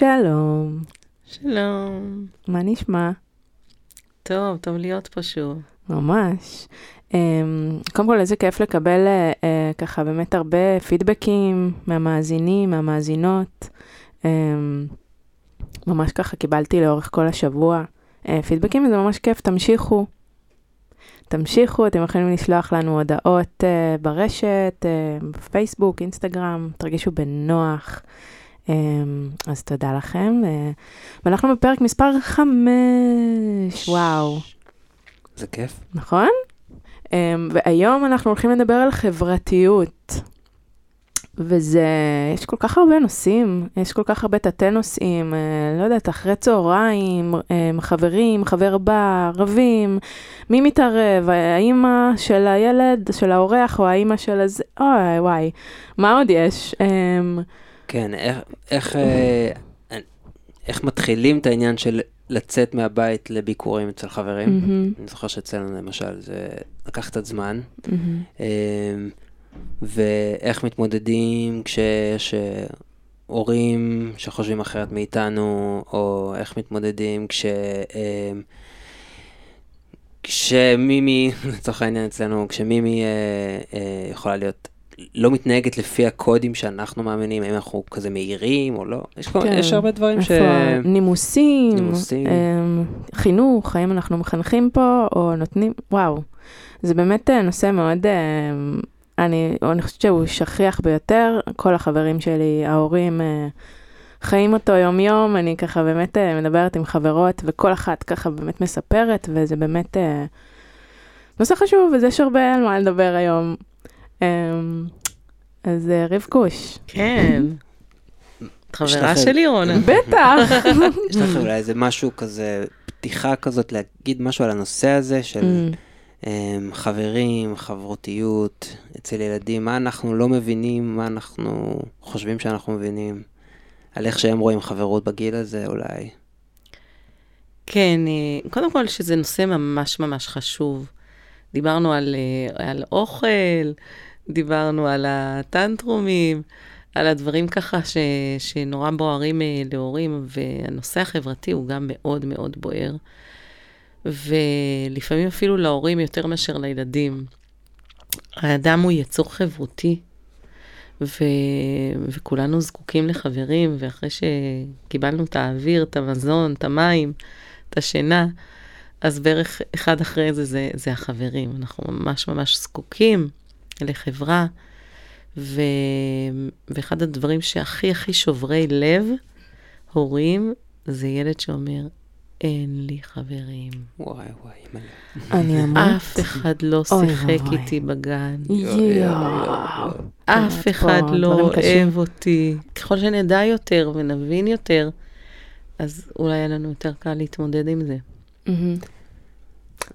שלום, שלום. מה נשמע? טוב, טוב להיות פה שוב. ממש. אמ, קודם כל, איזה כיף לקבל אה, אה, ככה באמת הרבה פידבקים מהמאזינים, מהמאזינות. אמ, ממש ככה קיבלתי לאורך כל השבוע אה, פידבקים, וזה ממש כיף, תמשיכו. תמשיכו, אתם יכולים לשלוח לנו הודעות ברשת, בפייסבוק, אינסטגרם, תרגישו בנוח. אמ, אז תודה לכם. אה, ואנחנו בפרק מספר 5, וואו. זה כיף. נכון? Um, והיום אנחנו הולכים לדבר על חברתיות. וזה, יש כל כך הרבה נושאים, יש כל כך הרבה תתי נושאים, uh, לא יודעת, אחרי צהריים, um, חברים, חבר בא, רבים, מי מתערב, האימא של הילד, של האורח, או האימא של הזה, אוי וואי, מה עוד יש? כן, איך, איך, אה, איך מתחילים את העניין של לצאת מהבית לביקורים אצל חברים? מהמם, אני זוכר שאצלנו למשל זה לקח קצת זמן. אמ, ואיך מתמודדים כשיש אה, הורים שחושבים אחרת מאיתנו, או איך מתמודדים כש... אמ, כשמימי, לצורך העניין אצלנו, כשמימי אה, אה, יכולה להיות, לא מתנהגת לפי הקודים שאנחנו מאמינים, האם אנחנו כזה מהירים או לא, יש, כל, כן. יש הרבה דברים ש... נימוסים, נימוסים. אמ, חינוך, האם אנחנו מחנכים פה או נותנים, וואו. זה באמת אה, נושא מאוד, אמ, אני, אני חושבת שהוא שכיח ביותר, כל החברים שלי, ההורים, אה, חיים אותו יום-יום, אני ככה באמת מדברת עם חברות, וכל אחת ככה באמת מספרת, וזה באמת נושא חשוב, אז יש הרבה על מה לדבר היום. אמ, אז אה, רבקוש, כן. את חברה שלי, רונה. בטח. יש לך אולי איזה משהו כזה, פתיחה כזאת, להגיד משהו על הנושא הזה של... אמ, אמ, חברים, חברותיות, אצל ילדים, מה אנחנו לא מבינים, מה אנחנו חושבים שאנחנו מבינים, על איך שהם רואים חברות בגיל הזה אולי. כן, אה, קודם כל שזה נושא ממש ממש חשוב. דיברנו על, אה, על אוכל, דיברנו על הטנטרומים, על הדברים ככה ש, שנורא בוערים אה, להורים, והנושא החברתי הוא גם מאוד מאוד בוער. ולפעמים אפילו להורים יותר מאשר לילדים. האדם הוא יצור חברותי, ו... וכולנו זקוקים לחברים, ואחרי שקיבלנו את האוויר, את המזון, את המים, את השינה, אז בערך אחד אחרי זה, זה, זה החברים. אנחנו ממש ממש זקוקים לחברה, ו... ואחד הדברים שהכי הכי שוברי לב, הורים, זה ילד שאומר, אין לי חברים. וואי וואי, מלא. אני אמרתי. אף אחד לא שיחק. איתי בגן. אף אחד לא. אוהב אותי. ככל שנדע יותר ונבין יותר, אז אולי יהיה לנו יותר קל להתמודד עם זה.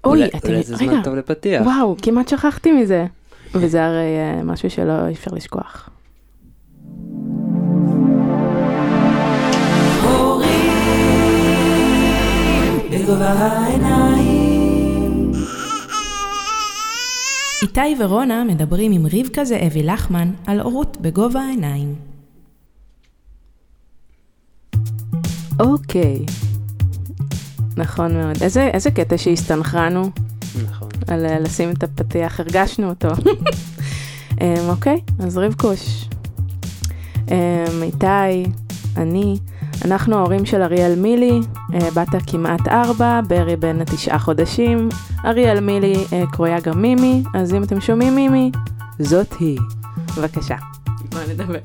אוי, אתם, אולי זה זמן טוב לפתיח. וואו, כמעט שכחתי מזה. וזה הרי אה, משהו שלא אפשר לשכוח. איתי ורונה מדברים עם רבקה זאבי לחמן על הורות בגובה העיניים. אוקיי. נכון מאוד. איזה, איזה קטע שהסתנכרנו נכון. על אה, לשים את הפתיח, הרגשנו אותו. אמ, אוקיי, אז רבקוש. אמ, איתי, אני, אנחנו ההורים של אריאל מילי, אה, בת הכמעט ארבע, ברי בן התשעה חודשים, אריאל מילי אה, קרויה גם מימי, אז אם אתם שומעים מימי, זאת היא. בבקשה. בוא נדבר.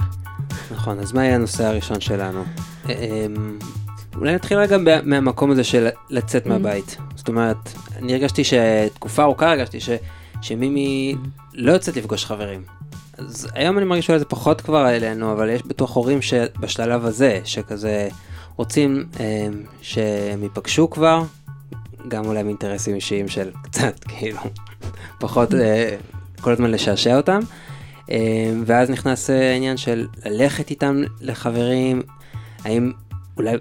נכון, אז מה יהיה הנושא הראשון שלנו? אולי נתחיל רגע מהמקום הזה של לצאת מהבית. זאת אומרת, אני הרגשתי שתקופה ארוכה הרגשתי ש- שמימי לא יוצאת לפגוש חברים. אז היום אני מרגיש שאולי זה פחות כבר אלינו, אבל יש בטוח הורים שבשלב הזה, שכזה רוצים אמ, שהם ייפגשו כבר, גם אולי מאינטרסים אישיים של קצת, כאילו, פחות אה, כל הזמן לשעשע אותם. אה, ואז נכנס אה, העניין של ללכת איתם לחברים, האם אולי,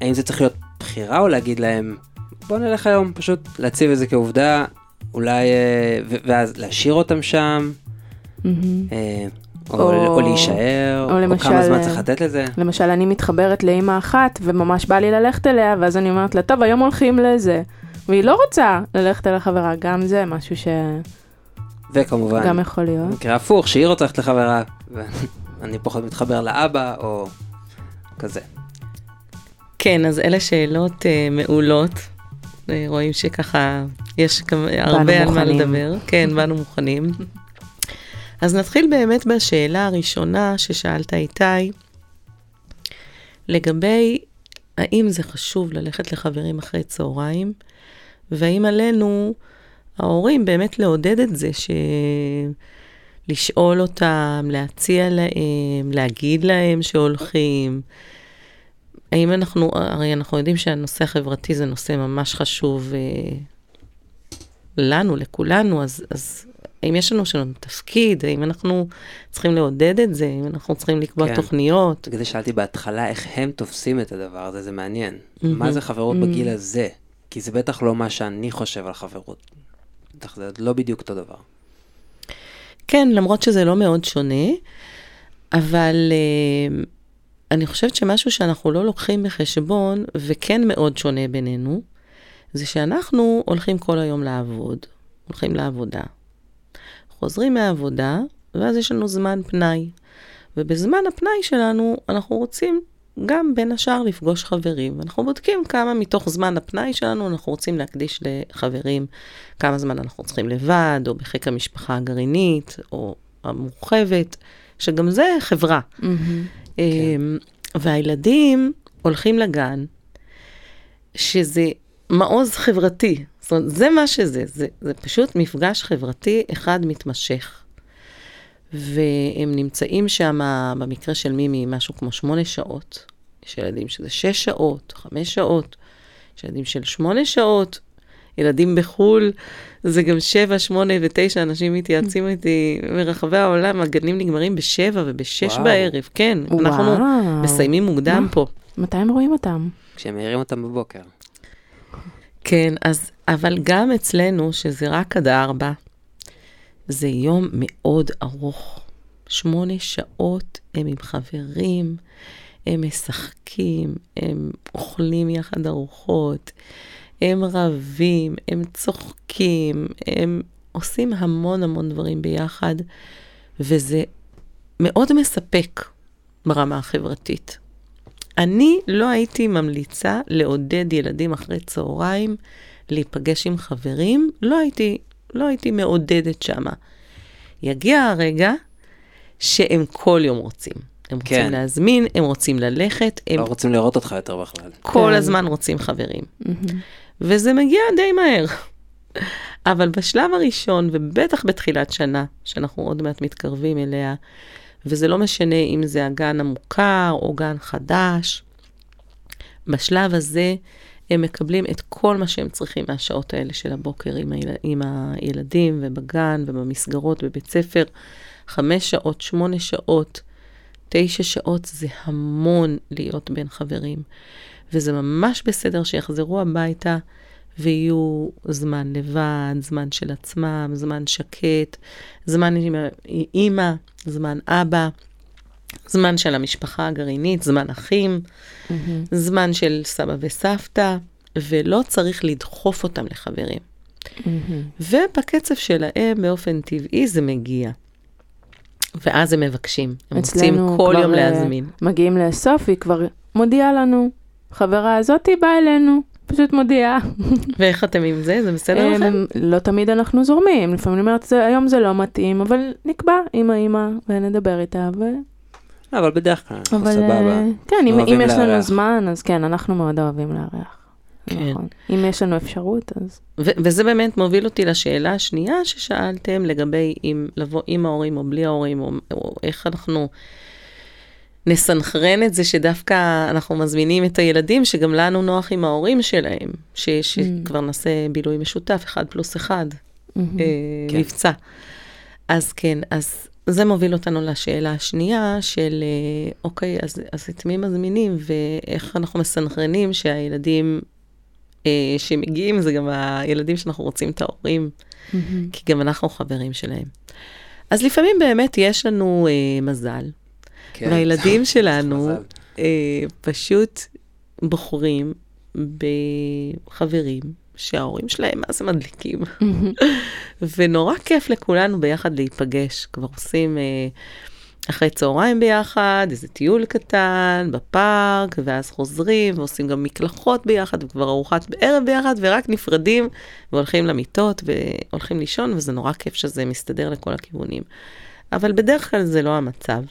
האם זה צריך להיות בחירה או להגיד להם, בוא נלך היום, פשוט להציב את זה כעובדה, אולי, אה, ואז להשאיר אותם שם. אה, או, או- או להישאר, או או, למשל, כמה זמן אה, צריך לתת לזה. למשל, אני מתחברת לאימא אחת, וממש בא לי ללכת אליה, ואז אני אומרת לה, טוב, היום הולכים לזה. והיא לא רוצה ללכת אל החברה, גם זה משהו שגם וכמובן, יכול להיות. במקרה הפוך, שהיא רוצה ללכת לחברה, ואני פחות מתחבר לאבא, או כזה. כן, אז אלה שאלות uh, מעולות. אה, רואים שככה, יש גם הרבה על מה. לדבר. כן, באנו מוכנים. אז נתחיל באמת בשאלה הראשונה ששאלת איתי, לגבי האם זה חשוב ללכת לחברים אחרי צהריים, והאם עלינו, ההורים, באמת לעודד את זה, ש... לשאול אותם, להציע להם, להגיד להם שהולכים. האם אנחנו, הרי אנחנו יודעים שהנושא החברתי זה נושא ממש חשוב אה, לנו, לכולנו, אז, אז האם יש לנו שלנו תפקיד? האם אנחנו צריכים לעודד את זה? האם אנחנו צריכים לקבוע כן. תוכניות? בגלל זה שאלתי בהתחלה איך הם תופסים את הדבר הזה, זה מעניין. מהמם. מה זה חברות בגיל הזה? כי זה בטח לא מה שאני חושב על חברות. בטח זה לא בדיוק אותו דבר. כן, למרות שזה לא מאוד שונה, אבל uh, אני חושבת שמשהו שאנחנו לא לוקחים בחשבון, וכן מאוד שונה בינינו, זה שאנחנו הולכים כל היום לעבוד, הולכים לעבודה. חוזרים מהעבודה, ואז יש לנו זמן פנאי. ובזמן הפנאי שלנו, אנחנו רוצים גם בין השאר לפגוש חברים. ואנחנו בודקים כמה מתוך זמן הפנאי שלנו אנחנו רוצים להקדיש לחברים, כמה זמן אנחנו צריכים לבד, או בחיק המשפחה הגרעינית, או המורחבת, שגם זה חברה. מהמם. אמ, והילדים הולכים לגן, שזה מעוז חברתי. זאת אומרת, זה מה שזה, זה, זה פשוט מפגש חברתי אחד מתמשך. והם נמצאים שם, במקרה של מימי, משהו כמו שמונה שעות. יש ילדים שזה שש שעות, חמש שעות, יש ילדים של שמונה שעות, ילדים בחו"ל, זה גם שבע, שמונה ותשע, אנשים מתייעצים איתי מרחבי העולם, הגנים נגמרים בשבע ובשש וואו. בערב, כן. אנחנו וואו. מסיימים מוקדם? פה. מתי הם רואים אותם? כשהם מעירים אותם בבוקר. כן, אז, אבל גם אצלנו, שזה רק עד ארבע, זה יום מאוד ארוך. שמונה שעות הם עם חברים, הם משחקים, הם אוכלים יחד ארוחות, הם רבים, הם צוחקים, הם עושים המון המון דברים ביחד, וזה מאוד מספק ברמה החברתית. אני לא הייתי ממליצה לעודד ילדים אחרי צהריים להיפגש עם חברים, לא הייתי, לא הייתי מעודדת שמה. יגיע הרגע שהם כל יום רוצים. הם רוצים כן. להזמין, הם רוצים ללכת, הם לא רוצים לראות אותך יותר בכלל. כל כן. הזמן רוצים חברים. מהמם. וזה מגיע די מהר. אבל בשלב הראשון, ובטח בתחילת שנה, שאנחנו עוד מעט מתקרבים אליה, וזה לא משנה אם זה הגן המוכר או גן חדש, בשלב הזה הם מקבלים את כל מה שהם צריכים מהשעות האלה של הבוקר עם, היל... עם הילדים ובגן ובמסגרות בבית ספר. חמש שעות, שמונה שעות, תשע שעות זה המון להיות בין חברים. וזה ממש בסדר שיחזרו הביתה ויהיו זמן לבד, זמן של עצמם, זמן שקט, זמן עם אימא, זמן אבא, זמן של המשפחה הגרעינית, זמן אחים, מהמם. זמן של סבא וסבתא, ולא צריך לדחוף אותם לחברים. מהמם. ובקצב שלהם, באופן טבעי, זה מגיע. ואז הם מבקשים. הם רוצים כל יום אה, להזמין. מגיעים לאסוף, היא כבר מודיעה לנו, חברה הזאתי באה אלינו, פשוט מודיעה. ואיך אתם עם זה? זה בסדר לכם? הם- לא תמיד אנחנו זורמים, לפעמים אני אומרת, "זה- היום זה לא מתאים, אבל נקבע עם האמא ונדבר איתה, ו... לא, אבל בדרך כלל אנחנו אבל סבבה. אה, כן, אם, יש לנו. זמן, אז כן, אנחנו מאוד אוהבים לארח. כן. נכון. אם יש לנו אפשרות, אז... ו- וזה באמת מוביל אותי לשאלה השנייה ששאלתם לגבי אם לבוא עם ההורים או בלי ההורים, או, או איך אנחנו נסנכרן את זה שדווקא אנחנו מזמינים את הילדים, שגם לנו נוח עם ההורים שלהם, ש- שכבר נעשה בילוי משותף, אחד פלוס אחד, מהמם. אה, כן. מבצע. אז כן, אז זה מוביל אותנו לשאלה השנייה של, אה, אוקיי, אז, אז את מי מזמינים ואיך אנחנו מסנכרנים שהילדים אה, שמגיעים זה גם הילדים שאנחנו רוצים את ההורים, מהמם. כי גם אנחנו חברים שלהם. אז לפעמים באמת יש לנו אה, מזל, כן. והילדים שלנו. אה, פשוט בוחרים בחברים שההורים שלהם מה זה מדליקים. ונורא כיף לכולנו ביחד להיפגש. כבר עושים אה, אחרי צהריים ביחד, איזה טיול קטן בפארק, ואז חוזרים ועושים גם מקלחות ביחד, וכבר ארוחת ערב ביחד, ורק נפרדים והולכים למיטות והולכים לישון, וזה נורא כיף שזה מסתדר לכל הכיוונים. אבל בדרך כלל זה לא המצב.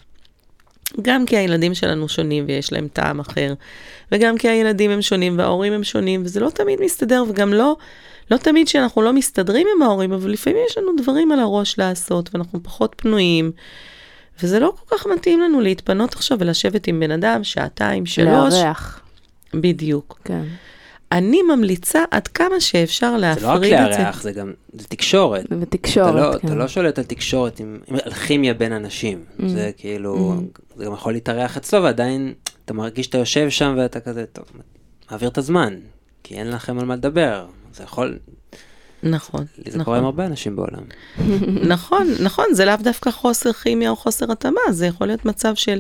גם כי הילדים שלנו שונים ויש להם טעם אחר, וגם כי הילדים הם שונים וההורים הם שונים, וזה לא תמיד מסתדר, וגם לא, לא תמיד שאנחנו לא מסתדרים עם ההורים, אבל לפעמים יש לנו דברים על הראש לעשות, ואנחנו פחות פנויים, וזה לא כל כך מתאים לנו להתפנות עכשיו ולשבת עם בן אדם שעתיים, שלוש. לארח, בדיוק. כן. אני ממליצה עד כמה שאפשר זה לא רק להפריד את זה. לארח, זה גם, זה תקשורת. אתה ותקשורת, לא, כן. אתה לא שולט על תקשורת, עם, על כימיה בין אנשים. Mm. זה כאילו, זה גם יכול להתארח אצלו, ועדיין אתה מרגיש שאתה יושב שם ואתה כזה, טוב, מעביר את הזמן, כי אין לכם על מה לדבר. זה יכול, נכון, זה נכון. קורה עם הרבה אנשים בעולם. נכון, נכון, זה לאו דווקא חוסר כימיה או חוסר התאמה, זה יכול להיות מצב של,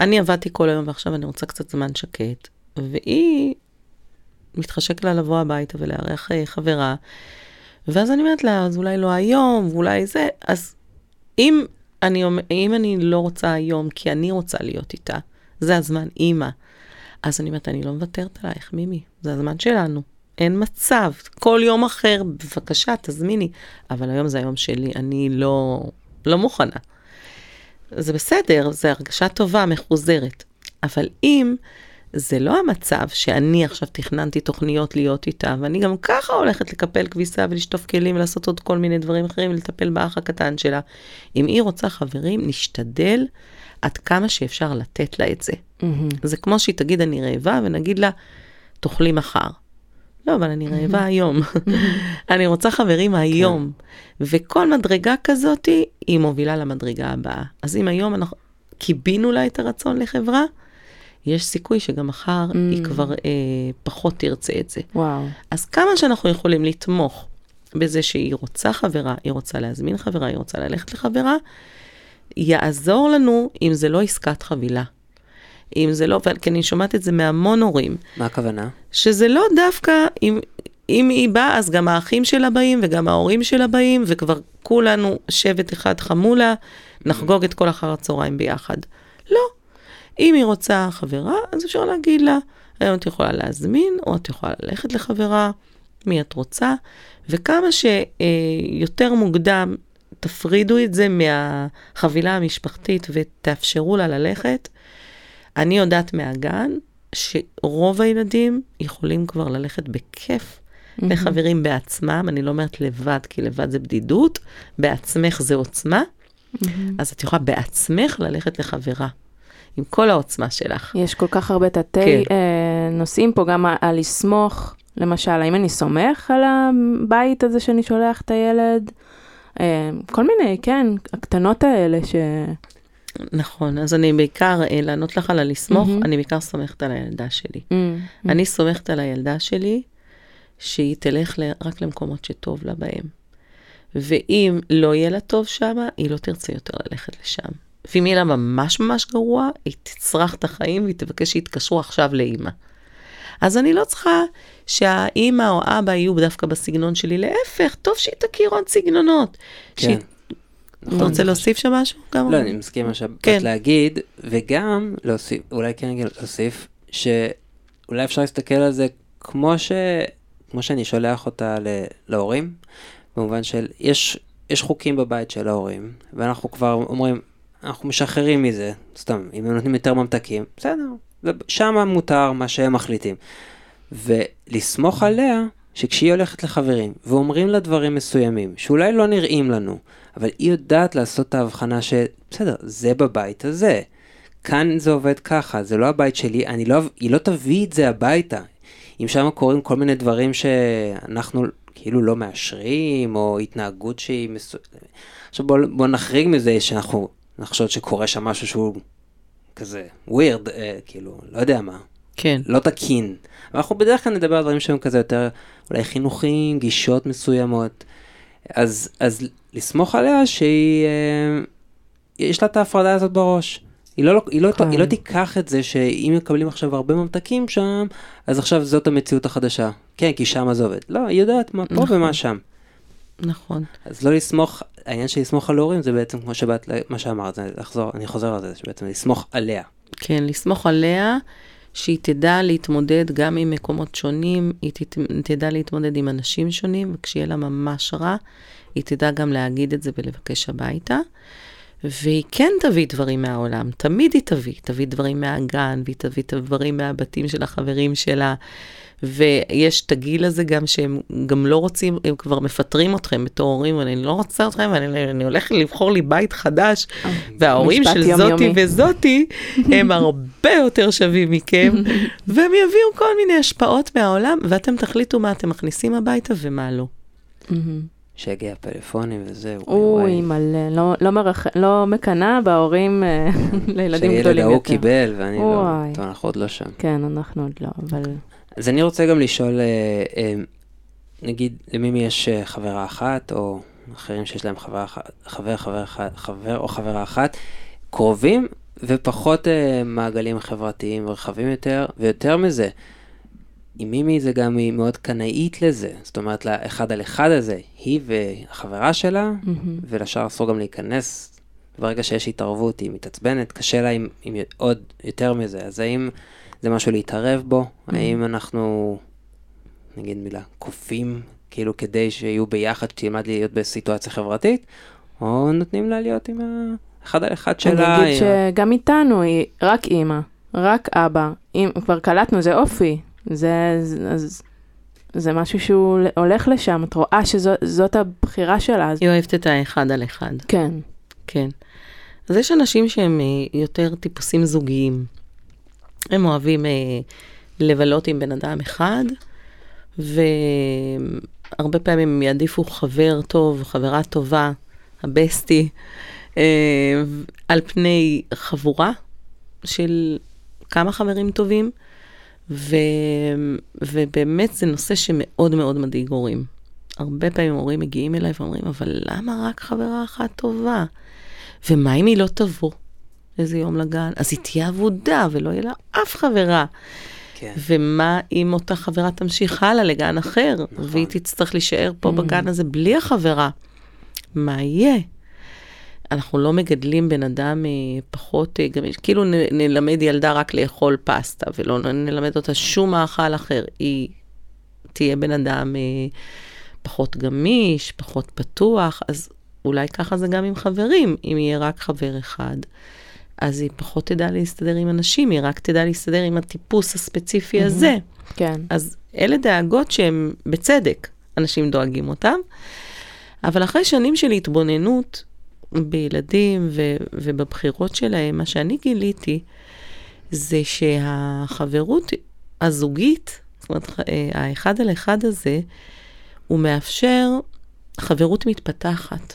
אני עבדתי כל היום ועכשיו אני רוצה קצת זמן שקט, והיא, מתחשק לה לבוא הביתה ולארח אה, חברה, ואז אני אומרת לה, אז אולי לא היום, ואולי זה, אז אם אני, אם אני לא רוצה היום, כי אני רוצה להיות איתה, זה הזמן, אימא. אז אני אומרת, אני לא מוותרת עלייך, מימי, זה הזמן שלנו. אין מצב, כל יום אחר, בבקשה, תזמיני. אבל היום זה היום שלי, אני לא, לא מוכנה. זה בסדר, זו הרגשה טובה, מחוזרת. אבל אם זה לא המצב שאני עכשיו תכננתי תוכניות להיות איתה, ואני גם ככה הולכת לקפל כביסה ולשטוף כלים ולעשות עוד כל מיני דברים אחרים ולטפל באח הקטן שלה. אם היא רוצה חברים, נשתדל עד כמה שאפשר לתת לה את זה. מהמם. זה כמו שהיא תגיד אני רעבה, ונגיד לה, תאכלי מחר. לא, אבל אני רעבה היום. אני רוצה חברים היום. וכל מדרגה כזאת, היא מובילה למדרגה הבאה. אז אם היום אנחנו קיבינו לה את הרצון לחברה, יש סיכוי שגם מחר היא כבר אה, פחות תרצה את זה. וואו. אז כמה שאנחנו יכולים לתמוך בזה שהיא רוצה חברה, היא רוצה להזמין חברה, היא רוצה ללכת לחברה, יעזור לנו אם זה לא עסקת חבילה. אם זה לא, כי אני שומעת את זה מהמון הורים, מה הכוונה? שזה לא דווקא, אם, אם היא באה, אז גם האחים שלה באים וגם ההורים שלה באים, וכבר כולנו שבט אחד חמולה, נחגוג את כל אחר הצהריים ביחד. לא. אם היא רוצה חברה, אז אפשר להגיד לה, היום את יכולה להזמין, או את יכולה ללכת לחברה, מי את רוצה, וכמה שיותר מוקדם תפרידו את זה מהחבילה המשפחתית ותאפשרו לה ללכת. אני יודעת מהגן שרוב הילדים יכולים כבר ללכת בכיף לחברים בעצמם, אני לא אומרת לבד, כי לבד זה בדידות, בעצמך זה עוצמה, אז את יכולה בעצמך ללכת לחברה, עם כל העוצמה שלך. יש כל כך הרבה תתי כן. אה, נושאים פה, גם על לסמוך, למשל, האם אני סומך על הבית הזה שאני שולח את הילד? אה, כל מיני, כן, הקטנות האלה ש... נכון, אז אני בעיקר, אה, לענות לך על הלסמוך, מהמם. אני בעיקר סומכת על הילדה שלי. Mm, אני סומכת על הילדה שלי שהיא תלך ל- רק למקומות שטוב לה בהם. ואם לא יהיה לה טוב שם, היא לא תרצה יותר ללכת לשם. ואם יהיה לה ממש ממש גרוע, היא תצרח את החיים והיא תבקש שיתקשרו עכשיו לאימא. אז אני לא צריכה שהאימא או אבא יהיו דווקא בסגנון שלי, להפך, טוב שהיא תכיר עוד סגנונות. כן. שהיא- נכון. אתה רוצה להוסיף שם משהו? גם לא, אני מסכים מה שבאת כן. להגיד, וגם להוסיף, אולי כן להוסיף, שאולי אפשר להסתכל על זה כמו ש... כמו שאני שולח אותה ל... להורים, במובן של, יש, יש חוקים בבית של ההורים, ואנחנו כבר אומרים, אנחנו משחררים מזה, סתם, אם הם נותנים יותר ממתקים, בסדר, שם מותר מה שהם מחליטים. ולסמוך עליה שכשהיא הולכת לחברים ואומרים לה דברים מסוימים שאולי לא נראים לנו, אבל היא יודעת לעשות את ההבחנה שבסדר, זה בבית הזה. כאן זה עובד ככה, זה לא הבית שלי, אני לא, היא לא תביא את זה הביתה. אם שם קורים כל מיני דברים שאנחנו כאילו לא מאשרים, או התנהגות שהיא מסוימת. עכשיו בוא, בוא נחריג מזה שאנחנו נחשוב שקורה שם משהו שהוא כזה ווירד, אה, כאילו, לא יודע מה, כן. לא תקין. אנחנו בדרך כלל נדבר על דברים שהם כזה יותר אולי חינוכיים, גישות מסוימות. אז, אז לסמוך עליה שהיא, אה, יש לה את ההפרדה הזאת בראש. היא לא, היא, לא, כן. היא לא תיקח את זה שאם מקבלים עכשיו הרבה ממתקים שם, אז עכשיו זאת המציאות החדשה. כן, כי שם זה עובד. לא, היא יודעת מה פה נכון. ומה שם. נכון. אז לא לסמוך, העניין של לסמוך על הורים זה בעצם כמו שבאת, מה שאמרת, לחזור, אני חוזר על זה, שבעצם לסמוך עליה. כן, לסמוך עליה, שהיא תדע להתמודד גם עם מקומות שונים, היא תת- תדע להתמודד עם אנשים שונים, וכשיהיה לה ממש רע, היא תדע גם להגיד את זה ולבקש הביתה. והיא כן תביא דברים מהעולם, תמיד היא תביא, תביא דברים מהגן, והיא תביא את הדברים מהבתים של החברים שלה. ויש את הגיל הזה גם שהם גם לא רוצים, הם כבר מפטרים אתכם בתור הורים, אני לא רוצה אתכם, אני, אני הולך לבחור לי בית חדש, וההורים משפט של זאתי יומיומי. וזאתי הם הרבה יותר שווים מכם, והם יביאו כל מיני השפעות מהעולם, ואתם תחליטו מה אתם מכניסים הביתה ומה לא. מהמם. שיגיע הפלאפונים וזה, וואי אוי. מלא, לא- לא מרח- לא מקנאה בהורים אה, לילדים שהילד גדולים ההוא יותר. קיבל ואני לא, וואי. טוב, אנחנו עוד לא שם. כן, אנחנו עוד לא, אבל... אז אני רוצה גם לשאול, אה, אה, נגיד, למי יש אה, חברה אחת, או אחרים שיש להם חברה חבר, חבר, חבר או חברה אחת, קרובים ופחות מעגלים חברתיים רחבים יותר, ויותר מזה, עם מימי זה גם היא מאוד קנאית לזה, זאת אומרת, לאחד על אחד הזה, היא והחברה שלה, מהמם. ולשאר אסור גם להיכנס. ברגע שיש התערבות, היא מתעצבנת, קשה לה עם, עם עוד יותר מזה. אז האם זה משהו להתערב בו? האם אנחנו, נגיד מילה, כופים, כאילו כדי שיהיו ביחד, שתלמד להיות בסיטואציה חברתית, או נותנים לה להיות עם האחד על אחד שלה? אני אגיד שגם איתנו היא רק אימא, רק אבא. אם כבר קלטנו, זה אופי. זה, זה- אז, זה משהו שהוא הולך לשם, את רואה שזאת הבחירה שלה. היא אוהבת את האחד על אחד. כן. כן. אז יש אנשים שהם אה, יותר טיפוסים זוגיים. הם אוהבים אה, לבלות עם בן אדם אחד, והרבה פעמים הם יעדיפו חבר טוב, חברה טובה, הבסטי, אה, על פני חבורה של כמה חברים טובים, ו... ובאמת זה נושא שמאוד מאוד מדאיג הורים. הרבה פעמים הורים מגיעים אליי ואומרים, אבל למה רק חברה אחת טובה? ומה אם היא לא תבוא איזה יום לגן? אז היא תהיה עבודה ולא יהיה לה אף חברה. כן. ומה אם אותה חברה תמשיך הלאה לגן אחר, נכון. והיא תצטרך להישאר פה Mm. בגן הזה בלי החברה? מה יהיה? אנחנו לא מגדלים בן אדם אה, פחות, אה, גם, כאילו נ, נלמד ילדה רק לאכול פסטה, ולא נלמד אותה שום מאכל אחר. היא תהיה בן אדם אה, פחות גמיש, פחות פתוח, אז אולי ככה זה גם עם חברים, אם יהיה רק חבר אחד. אז היא פחות תדע להסתדר עם אנשים, היא רק תדע להסתדר עם הטיפוס הספציפי מהמם. הזה. כן. אז אלה דאגות שהן בצדק, אנשים דואגים אותם. אבל אחרי שנים של התבוננות בילדים ו- ובבחירות שלהם, מה שאני גיליתי זה שהחברות הזוגית, זאת אומרת, אה, האחד על אחד הזה, הוא מאפשר חברות מתפתחת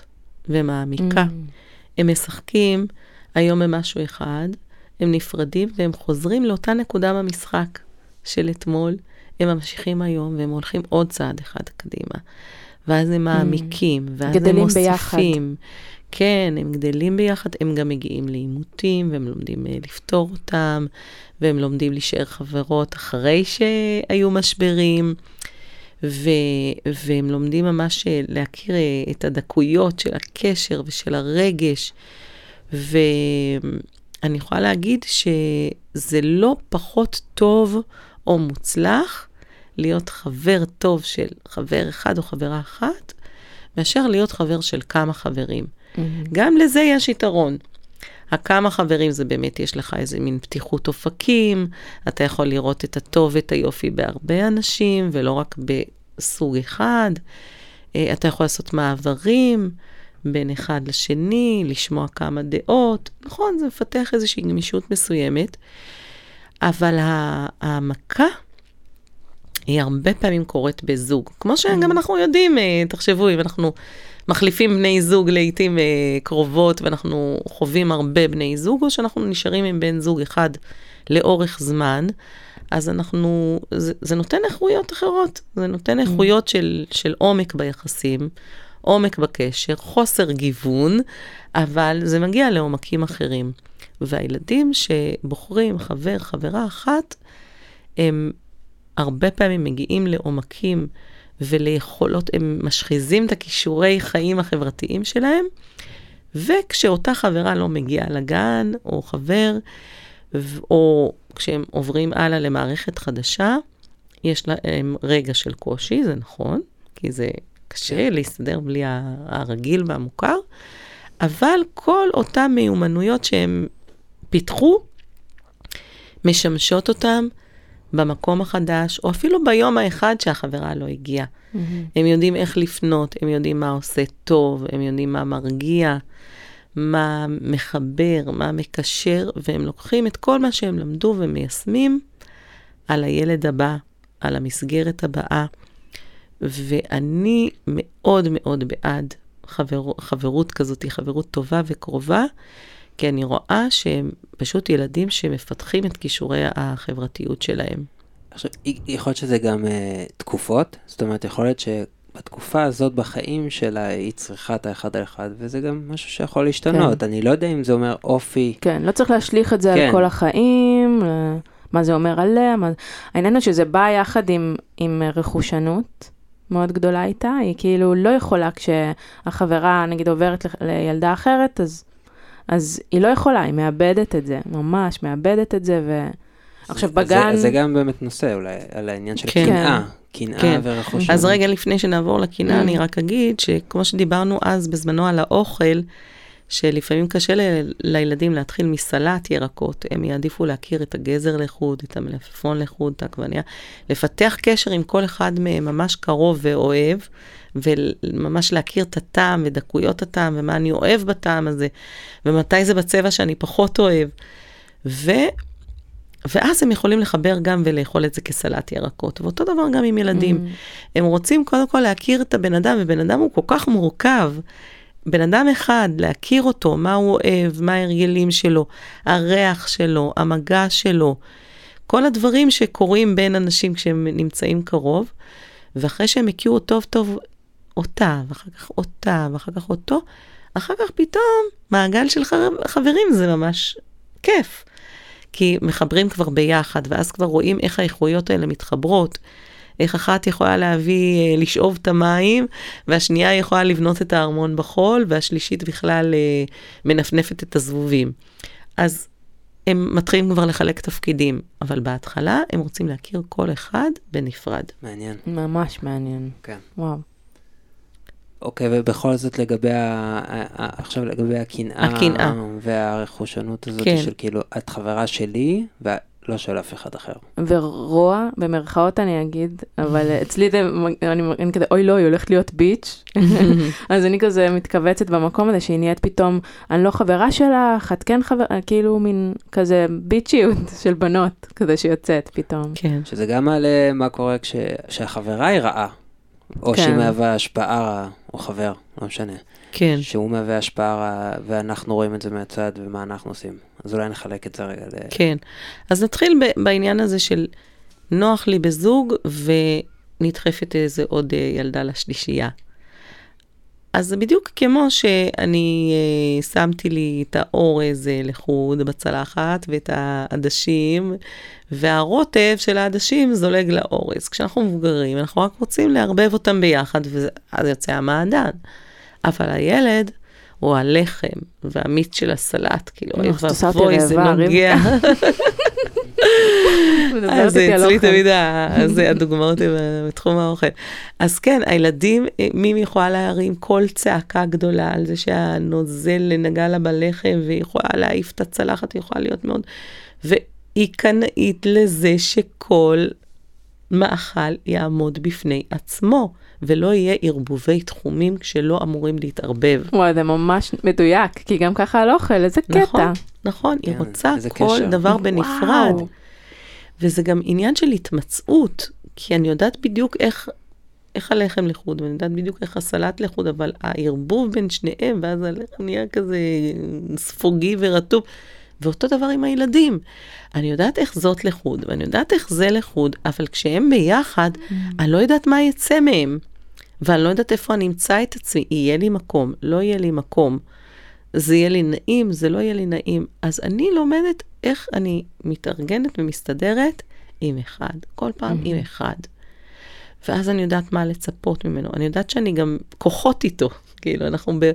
ומעמיקה. Mm. הם משחקים היום במשהו אחד, הם נפרדים והם חוזרים לאותה נקודה במשחק של אתמול, הם ממשיכים היום והם הולכים עוד צעד אחד קדימה. ואז הם מעמיקים, ואז הם גדלים מוסיפים. כן, הם גדלים ביחד, הם גם מגיעים לעימותים, והם לומדים אה, לפתור אותם, והם לומדים להישאר חברות אחרי שהיו משברים, ו- והם לומדים ממש אה, להכיר אה, את הדקויות של הקשר ושל הרגש. ואני יכולה להגיד שזה לא פחות טוב או מוצלח להיות חבר טוב של חבר אחד או חברה אחת, מאשר להיות חבר של כמה חברים. מהמם. גם לזה יש יתרון. הכמה חברים זה באמת, יש לך איזה מין פתיחות אופקים, אתה יכול לראות את הטוב ואת היופי בהרבה אנשים, ולא רק בסוג אחד. אה, אתה יכול לעשות מעברים בין אחד לשני, לשמוע כמה דעות. נכון, זה מפתח איזושהי גמישות מסוימת, אבל ה- העמקה היא הרבה פעמים קורית בזוג. כמו שגם אנחנו יודעים, אה, תחשבו, אם אנחנו מחליפים בני זוג לעיתים אה, קרובות ואנחנו חווים הרבה בני זוג, או שאנחנו נשארים עם בן זוג אחד לאורך זמן, אז אנחנו, זה, זה נותן איכויות אחרות, זה נותן איכויות של, של עומק ביחסים, עומק בקשר, חוסר גיוון, אבל זה מגיע לעומקים אחרים. והילדים שבוחרים חבר, חברה אחת, הם הרבה פעמים מגיעים לעומקים וליכולות, הם משחיזים את הכישורי חיים החברתיים שלהם, וכשאותה חברה לא מגיעה לגן, או חבר, או כשהם עוברים הלאה למערכת חדשה, יש להם רגע של קושי, זה נכון, כי זה קשה כן. להסתדר בלי הרגיל והמוכר, אבל כל אותן מיומנויות שהם פיתחו, משמשות אותם במקום החדש, או אפילו ביום האחד שהחברה לא הגיעה. Mm-hmm. הם יודעים איך לפנות, הם יודעים מה עושה טוב, הם יודעים מה מרגיע, מה מחבר, מה מקשר, והם לוקחים את כל מה שהם למדו ומיישמים על הילד הבא, על המסגרת הבאה. ואני מאוד מאוד בעד חבר, חברות כזאת, חברות טובה וקרובה, כי אני רואה שהם פשוט ילדים שמפתחים את כישורי החברתיות שלהם. עכשיו, יכול להיות שזה גם uh, תקופות, זאת אומרת, יכול להיות שבתקופה הזאת בחיים שלה היא צריכה את האחד על אחד, וזה גם משהו שיכול להשתנות. כן. אני לא יודע אם זה אומר אופי. כן, לא צריך להשליך את זה כן. על כל החיים, מה זה אומר עליה. מה... העניין הוא שזה בא יחד עם, עם רכושנות. מאוד גדולה איתה, היא כאילו לא יכולה כשהחברה נגיד עוברת לילדה אחרת, אז אז היא לא יכולה, היא מאבדת את זה, ממש מאבדת את זה, ו... עכשיו בגן... זה, זה גם באמת נושא אולי על העניין של כן. קנאה, קנאה כן. ורכוש. אז רגע לפני שנעבור לקנאה, mm. אני רק אגיד שכמו שדיברנו אז בזמנו על האוכל, שלפעמים קשה ל- לילדים להתחיל מסלט ירקות, הם יעדיפו להכיר את הגזר לחוד, את המלפפון לחוד, את העגבניה, לפתח קשר עם כל אחד מהם ממש קרוב ואוהב, וממש להכיר את הטעם ודקויות הטעם ומה אני אוהב בטעם הזה, ומתי זה בצבע שאני פחות אוהב. ו... ואז הם יכולים לחבר גם ולאכול את זה כסלט ירקות. ואותו דבר גם עם ילדים. Mm. הם רוצים קודם כל להכיר את הבן אדם, ובן אדם הוא כל כך מורכב. בן אדם אחד, להכיר אותו, מה הוא אוהב, מה ההרגלים שלו, הריח שלו, המגע שלו, כל הדברים שקורים בין אנשים כשהם נמצאים קרוב, ואחרי שהם הכירו טוב טוב אותה, ואחר כך אותה, ואחר כך אותו, אחר כך פתאום מעגל של חברים זה ממש כיף. כי מחברים כבר ביחד, ואז כבר רואים איך האיכויות האלה מתחברות. איך אחת יכולה להביא, אה, לשאוב את המים, והשנייה יכולה לבנות את הארמון בחול, והשלישית בכלל אה, מנפנפת את הזבובים. אז הם מתחילים כבר לחלק תפקידים, אבל בהתחלה הם רוצים להכיר כל אחד בנפרד. מעניין. ממש מעניין. כן. וואו. אוקיי, ובכל זאת לגבי, ה... עכשיו לגבי הקנאה, הקנאה. והרכושנות הזאת כן. של כאילו, את חברה שלי, לא של אף אחד אחר. ורוע, במרכאות אני אגיד, אבל אצלי זה, אני, אני כזה, אוי לא, היא הולכת להיות ביץ'. אז אני כזה מתכווצת במקום הזה שהיא נהיית פתאום, אני לא חברה שלך, את כן חברה, כאילו מין כזה ביצ'יות של בנות, כזה שיוצאת פתאום. כן. שזה גם מעלה מה קורה כשהחברה היא רעה, או כן. שהיא מהווה השפעה רעה, או חבר, לא משנה. כן. שהוא מהווה השפעה ואנחנו רואים את זה מהצד ומה אנחנו עושים. אז אולי נחלק את זה רגע ל... כן. אז נתחיל בעניין הזה של נוח לי בזוג ונדחפת איזה עוד אה, ילדה לשלישייה. אז בדיוק כמו שאני אה, שמתי לי את האורז אה, לחוד בצלחת ואת העדשים, והרוטב של העדשים זולג לאורז. כשאנחנו מבוגרים, אנחנו רק רוצים לערבב אותם ביחד, ואז יוצא המעדן. אבל הילד הוא הלחם והמיץ של הסלט, כאילו, אוי ואבוי, זה נוגע. אז אצלי תמיד הדוגמאות בתחום האוכל. אז כן, הילדים, מי יכולה להרים קול צעקה גדולה על זה שהנוזל נגע לה בלחם, והיא יכולה להעיף את הצלחת, היא יכולה להיות מאוד... והיא קנאית לזה שכל מאכל יעמוד בפני עצמו. ולא יהיה ערבובי תחומים שלא אמורים להתערבב. וואי, זה ממש מדויק, כי גם ככה על אוכל, איזה קטע. נכון, נכון, כן, היא רוצה כל קשר. דבר בנפרד. וואו. וזה גם עניין של התמצאות, כי אני יודעת בדיוק איך, איך הלחם לחוד, ואני יודעת בדיוק איך הסלט לחוד, אבל הערבוב בין שניהם, ואז הלחם נהיה כזה ספוגי ורטוב. ואותו דבר עם הילדים. אני יודעת איך זאת לחוד, ואני יודעת איך זה לחוד, אבל כשהם ביחד, mm. אני לא יודעת מה יצא מהם. ואני לא יודעת איפה אני אמצא את עצמי, יהיה לי מקום, לא יהיה לי מקום, זה יהיה לי נעים, זה לא יהיה לי נעים. אז אני לומדת איך אני מתארגנת ומסתדרת עם אחד, כל פעם mm-hmm. עם אחד. ואז אני יודעת מה לצפות ממנו. אני יודעת שאני גם כוחות איתו, כאילו, אנחנו ב,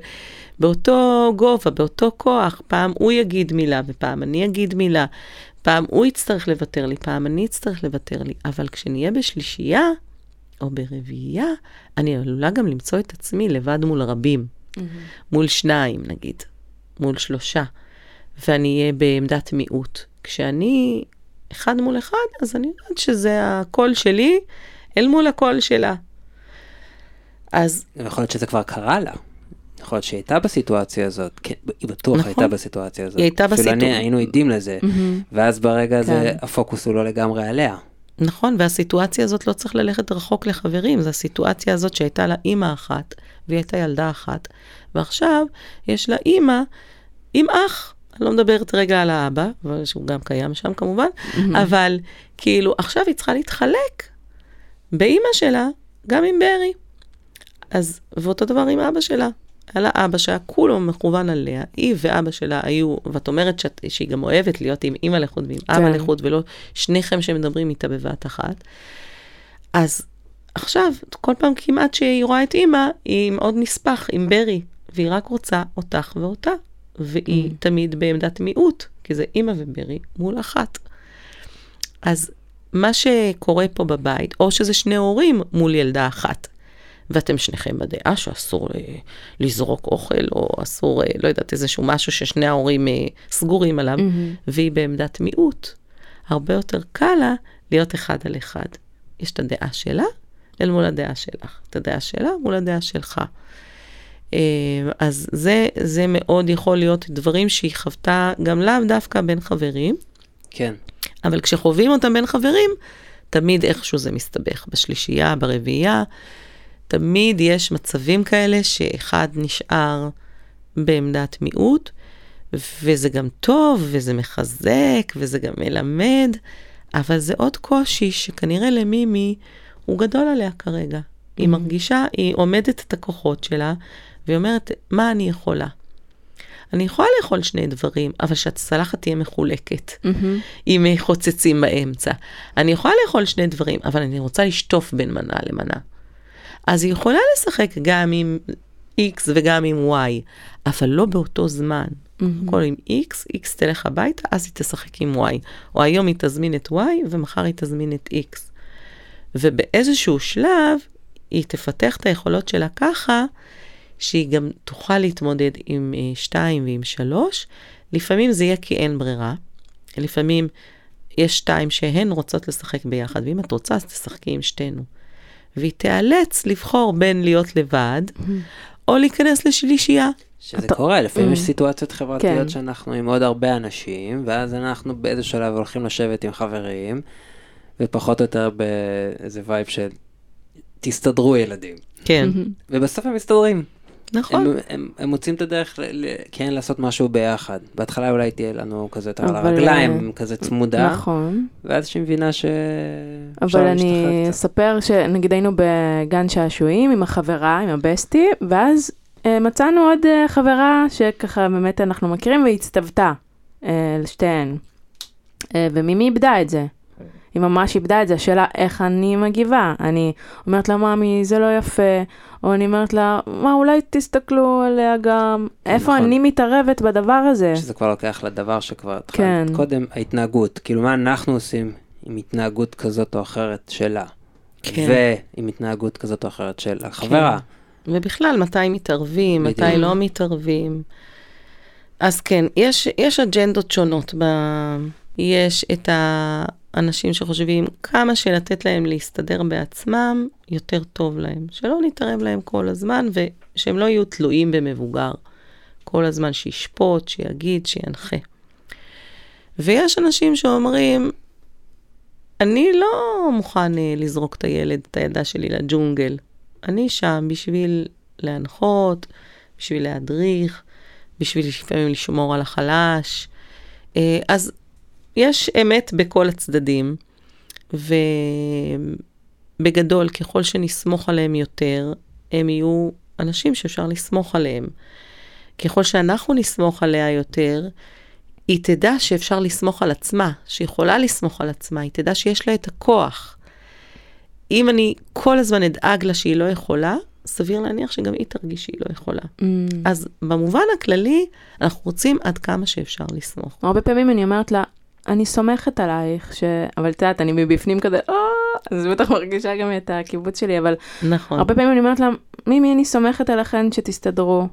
באותו גובה, באותו כוח. פעם הוא יגיד מילה ופעם אני אגיד מילה. פעם הוא יצטרך לוותר לי, פעם אני אצטרך לוותר לי. אבל כשנהיה בשלישייה, או ברביעייה, אני עלולה גם למצוא את עצמי לבד מול רבים. Mm-hmm. מול שניים, נגיד, מול שלושה. ואני אהיה בעמדת מיעוט. כשאני אחד מול אחד, אז אני יודעת שזה הקול שלי אל מול הקול שלה. אז... יכול להיות שזה כבר קרה לה. יכול להיות שהיא הייתה בסיטואציה הזאת, כן, היא בטוח נכון. הייתה בסיטואציה הזאת. היא הייתה בסיטואציה. אפילו היינו עדים לזה, mm-hmm. ואז ברגע הזה כן. הפוקוס הוא לא לגמרי עליה. נכון, והסיטואציה הזאת לא צריך ללכת רחוק לחברים, זו הסיטואציה הזאת שהייתה לה אימא אחת, והיא הייתה ילדה אחת, ועכשיו יש לה אימא עם אח. אני לא מדברת רגע על האבא, שהוא גם קיים שם כמובן, mm-hmm. אבל כאילו עכשיו היא צריכה להתחלק באימא שלה, גם עם ברי. אז, ואותו דבר עם אבא שלה. היה לה אבא שהיה כולו מכוון עליה, היא ואבא שלה היו, ואת אומרת שאת, שהיא גם אוהבת להיות עם אימא לחוד ועם כן. אבא לחוד, ולא שניכם שמדברים איתה בבת אחת. אז עכשיו, כל פעם כמעט שהיא רואה את אימא, היא עם עוד נספח, עם ברי, והיא רק רוצה אותך ואותה. והיא mm. תמיד בעמדת מיעוט, כי זה אימא וברי מול אחת. אז מה שקורה פה בבית, או שזה שני הורים מול ילדה אחת, ואתם שניכם בדעה שאסור לזרוק אוכל, או אסור, אה, לא יודעת, איזשהו משהו ששני ההורים אה, סגורים עליו, mm-hmm. והיא בעמדת מיעוט, הרבה יותר קל לה להיות אחד על אחד. יש את הדעה שלה אל מול הדעה שלך, את הדעה שלה מול הדעה שלך. אה, אז זה, זה מאוד יכול להיות דברים שהיא חוותה גם לאו דווקא בין חברים. כן. אבל כשחווים אותם בין חברים, תמיד איכשהו זה מסתבך. בשלישייה, ברביעייה, תמיד יש מצבים כאלה שאחד נשאר בעמדת מיעוט, וזה גם טוב, וזה מחזק, וזה גם מלמד, אבל זה עוד קושי שכנראה למימי הוא גדול עליה כרגע. Mm-hmm. היא מרגישה, היא עומדת את הכוחות שלה, והיא אומרת, מה אני יכולה? אני יכולה לאכול שני דברים, אבל שהצלחת תהיה מחולקת, mm-hmm. עם חוצצים באמצע. אני יכולה לאכול שני דברים, אבל אני רוצה לשטוף בין מנה למנה. אז היא יכולה לשחק גם עם X וגם עם Y, אבל לא באותו זמן. Mm-hmm. כל עם X, X תלך הביתה, אז היא תשחק עם Y. או היום היא תזמין את Y, ומחר היא תזמין את X. ובאיזשהו שלב, היא תפתח את היכולות שלה ככה, שהיא גם תוכל להתמודד עם 2 uh, ועם 3. לפעמים זה יהיה כי אין ברירה. לפעמים יש שתיים שהן רוצות לשחק ביחד, ואם את רוצה, אז תשחקי עם שתינו. והיא תיאלץ לבחור בין להיות לבד, או להיכנס לשלישייה. שזה אתה... קורה, לפעמים יש mm. סיטואציות חברתיות כן. שאנחנו עם עוד הרבה אנשים, ואז אנחנו באיזה שלב הולכים לשבת עם חברים, ופחות או יותר באיזה וייב של תסתדרו ילדים. כן. ובסוף הם מסתדרים. נכון. הם, הם, הם מוצאים את הדרך ל, ל, כן לעשות משהו ביחד. בהתחלה אולי תהיה לנו כזה יותר על הרגליים, כזה צמודה. נכון. ואז שהיא מבינה ש... אבל אני אספר שנגיד היינו בגן שעשועים עם החברה, עם הבסטי, ואז אה, מצאנו עוד אה, חברה שככה באמת אנחנו מכירים והצטוותה אה, לשתיהן. אה, ומימי איבדה את זה. היא ממש איבדה את זה, השאלה איך אני מגיבה. אני אומרת לה, ממי, זה לא יפה, או אני אומרת לה, מה, אולי תסתכלו עליה גם, איפה נכון. אני מתערבת בדבר הזה. שזה כבר לוקח לדבר שכבר התחלת כן. קודם, ההתנהגות, כאילו מה אנחנו עושים עם התנהגות כזאת או אחרת שלה, כן. ועם התנהגות כזאת או אחרת של החברה. כן. ובכלל, מתי מתערבים, בדיוק. מתי לא מתערבים. אז כן, יש, יש אג'נדות שונות. ב... יש את ה... אנשים שחושבים כמה שלתת להם להסתדר בעצמם, יותר טוב להם. שלא נתערב להם כל הזמן, ושהם לא יהיו תלויים במבוגר. כל הזמן שישפוט, שיגיד, שינחה. ויש אנשים שאומרים, אני לא מוכן אה, לזרוק את הילד, את הילדה שלי לג'ונגל. אני שם בשביל להנחות, בשביל להדריך, בשביל לפעמים לשמור על החלש. אה, אז יש אמת בכל הצדדים, ובגדול, ככל שנסמוך עליהם יותר, הם יהיו אנשים שאפשר לסמוך עליהם. ככל שאנחנו נסמוך עליה יותר, היא תדע שאפשר לסמוך על עצמה, שיכולה לסמוך על עצמה, היא תדע שיש לה את הכוח. אם אני כל הזמן אדאג לה שהיא לא יכולה, סביר להניח שגם היא תרגיש שהיא לא יכולה. Mm. אז במובן הכללי, אנחנו רוצים עד כמה שאפשר לסמוך. הרבה פעמים אני אומרת לה, אני סומכת עלייך, ש... אבל את יודעת, אני מבפנים כזה, אה, אז בטח מרגישה גם את הקיבוץ שלי, אבל נכון. הרבה פעמים אני אומרת לה, מימי, אני סומכת עליכן שתסתדרו.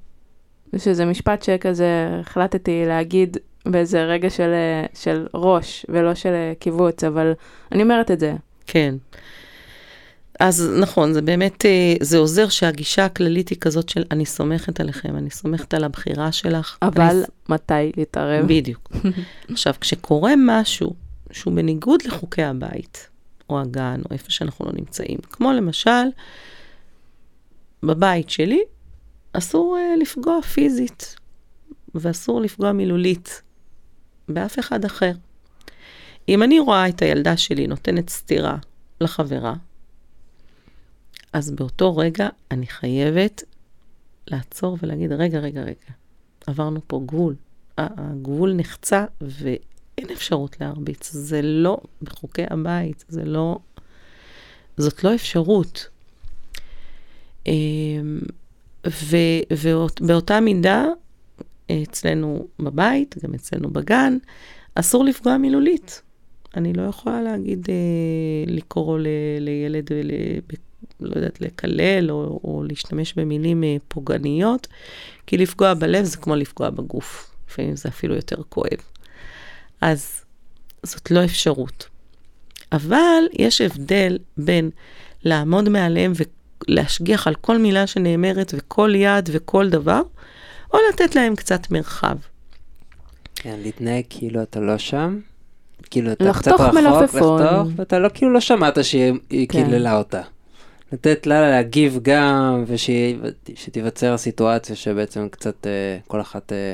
שזה משפט שכזה החלטתי להגיד באיזה רגע של, של ראש ולא של קיבוץ, אבל אני אומרת את זה. כן. אז נכון, זה באמת, אה, זה עוזר שהגישה הכללית היא כזאת של אני סומכת עליכם, אני סומכת על הבחירה שלך. אבל אני... מתי להתערב? בדיוק. עכשיו, כשקורה משהו שהוא בניגוד לחוקי הבית, או הגן, או איפה שאנחנו לא נמצאים, כמו למשל, בבית שלי אסור uh, לפגוע פיזית, ואסור לפגוע מילולית באף אחד אחר. אם אני רואה את הילדה שלי נותנת סטירה לחברה, אז באותו רגע אני חייבת לעצור ולהגיד, רגע, רגע, רגע, עברנו פה גבול. הגבול נחצה ואין אפשרות להרביץ. זה לא בחוקי הבית, זה לא... זאת לא אפשרות. אמ, ובאותה מידה, אצלנו בבית, גם אצלנו בגן, אסור לפגוע מילולית. אני לא יכולה להגיד, אה, לקרוא לילד, לא יודעת, לקלל או, או להשתמש במילים אה, פוגעניות, כי לפגוע בלב זה כמו לפגוע בגוף. לפעמים זה אפילו יותר כואב. אז זאת לא אפשרות. אבל יש הבדל בין לעמוד מעליהם ולהשגיח על כל מילה שנאמרת וכל יד וכל דבר, או לתת להם קצת מרחב. כן, להתנהג כאילו אתה לא שם, כאילו אתה קצת רחוק, מלפפון. לחתוך, ואתה לא כאילו לא שמעת שהיא כן. קיללה אותה. לתת לה להגיב גם, ושתיווצר הסיטואציה שבעצם קצת אה, כל אחת אה,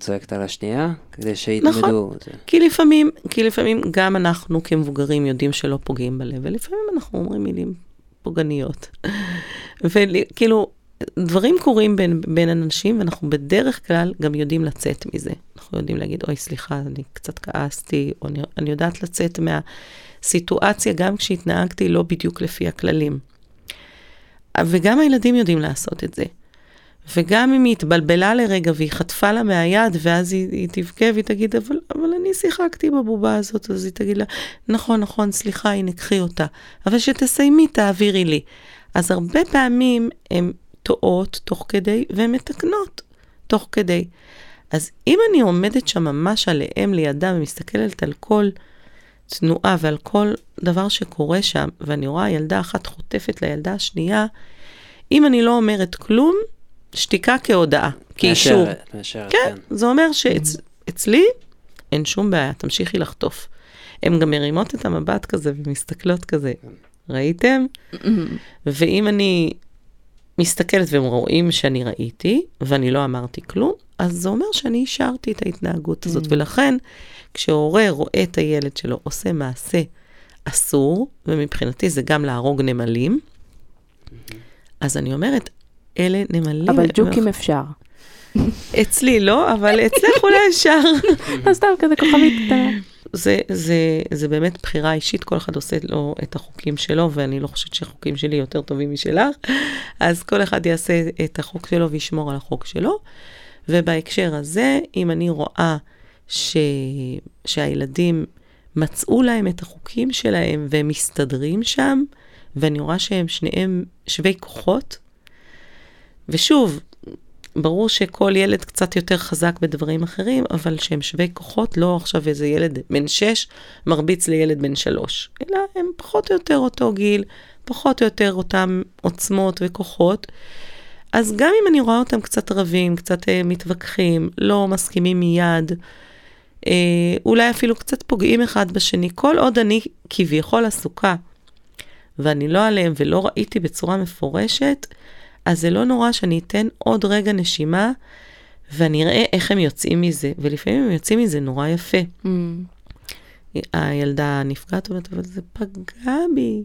צועקת על השנייה, כדי שיתמדו. נכון. זה. כי לפעמים, כי לפעמים גם אנחנו כמבוגרים יודעים שלא פוגעים בלב, ולפעמים אנחנו אומרים מילים פוגעניות. וכאילו, דברים קורים בין, בין אנשים, ואנחנו בדרך כלל גם יודעים לצאת מזה. אנחנו יודעים להגיד, אוי, סליחה, אני קצת כעסתי, או אני, אני יודעת לצאת מהסיטואציה, גם כשהתנהגתי לא בדיוק לפי הכללים. וגם הילדים יודעים לעשות את זה. וגם אם היא התבלבלה לרגע והיא חטפה לה מהיד, ואז היא, היא תבכה והיא תגיד, אבל, אבל אני שיחקתי בבובה הזאת, אז היא תגיד לה, נכון, נכון, סליחה, הנה, קחי אותה. אבל שתסיימי, תעבירי לי. אז הרבה פעמים הן טועות תוך כדי, והן מתקנות תוך כדי. אז אם אני עומדת שם ממש עליהם לידה ומסתכלת על כל תנועה ועל כל דבר שקורה שם, ואני רואה ילדה אחת חוטפת לילדה השנייה, אם אני לא אומרת כלום, שתיקה כהודאה, כאישור. מאשרת, מאשרת, כן, זה אומר שאצלי אין שום בעיה, תמשיכי לחטוף. הן גם מרימות את המבט כזה ומסתכלות כזה, ראיתם? ואם אני מסתכלת והם רואים שאני ראיתי, ואני לא אמרתי כלום, אז זה אומר שאני אישרתי את ההתנהגות הזאת. ולכן, כשהורה רואה את הילד שלו עושה מעשה אסור, ומבחינתי זה גם להרוג נמלים, אז אני אומרת, אלה נמלים. אבל ג'וקים אפשר. אצלי לא, אבל אצלך אולי אפשר. לא סתם כזה כוכבית קטנה. זה, זה, זה באמת בחירה אישית, כל אחד עושה לו את החוקים שלו, ואני לא חושבת שהחוקים שלי יותר טובים משלך, אז כל אחד יעשה את החוק שלו וישמור על החוק שלו. ובהקשר הזה, אם אני רואה ש... שהילדים מצאו להם את החוקים שלהם והם מסתדרים שם, ואני רואה שהם שניהם שווי כוחות, ושוב, ברור שכל ילד קצת יותר חזק בדברים אחרים, אבל שהם שווי כוחות, לא עכשיו איזה ילד בן שש מרביץ לילד בן שלוש, אלא הם פחות או יותר אותו גיל, פחות או יותר אותם עוצמות וכוחות. אז גם אם אני רואה אותם קצת רבים, קצת אה, מתווכחים, לא מסכימים מיד, אה, אולי אפילו קצת פוגעים אחד בשני, כל עוד אני כביכול עסוקה, ואני לא עליהם ולא ראיתי בצורה מפורשת, אז זה לא נורא שאני אתן עוד רגע נשימה, ואני אראה איך הם יוצאים מזה, ולפעמים הם יוצאים מזה נורא יפה. Mm. הילדה הנפגעת אומרת, אבל זה פגע בי.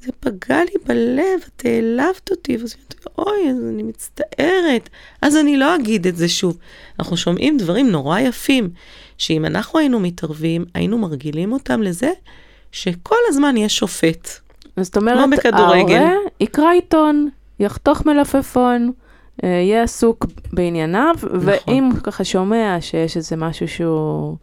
זה פגע לי בלב, את העלבת אותי. ואז היא אומרת, אוי, אז אני מצטערת. אז אני לא אגיד את זה שוב. אנחנו שומעים דברים נורא יפים, שאם אנחנו היינו מתערבים, היינו מרגילים אותם לזה שכל הזמן יש שופט. זאת אומרת. ההורה יקרא עיתון, יחתוך מלפפון, אה, יהיה עסוק בענייניו, ואם הוא ככה שומע שיש איזה משהו שהוא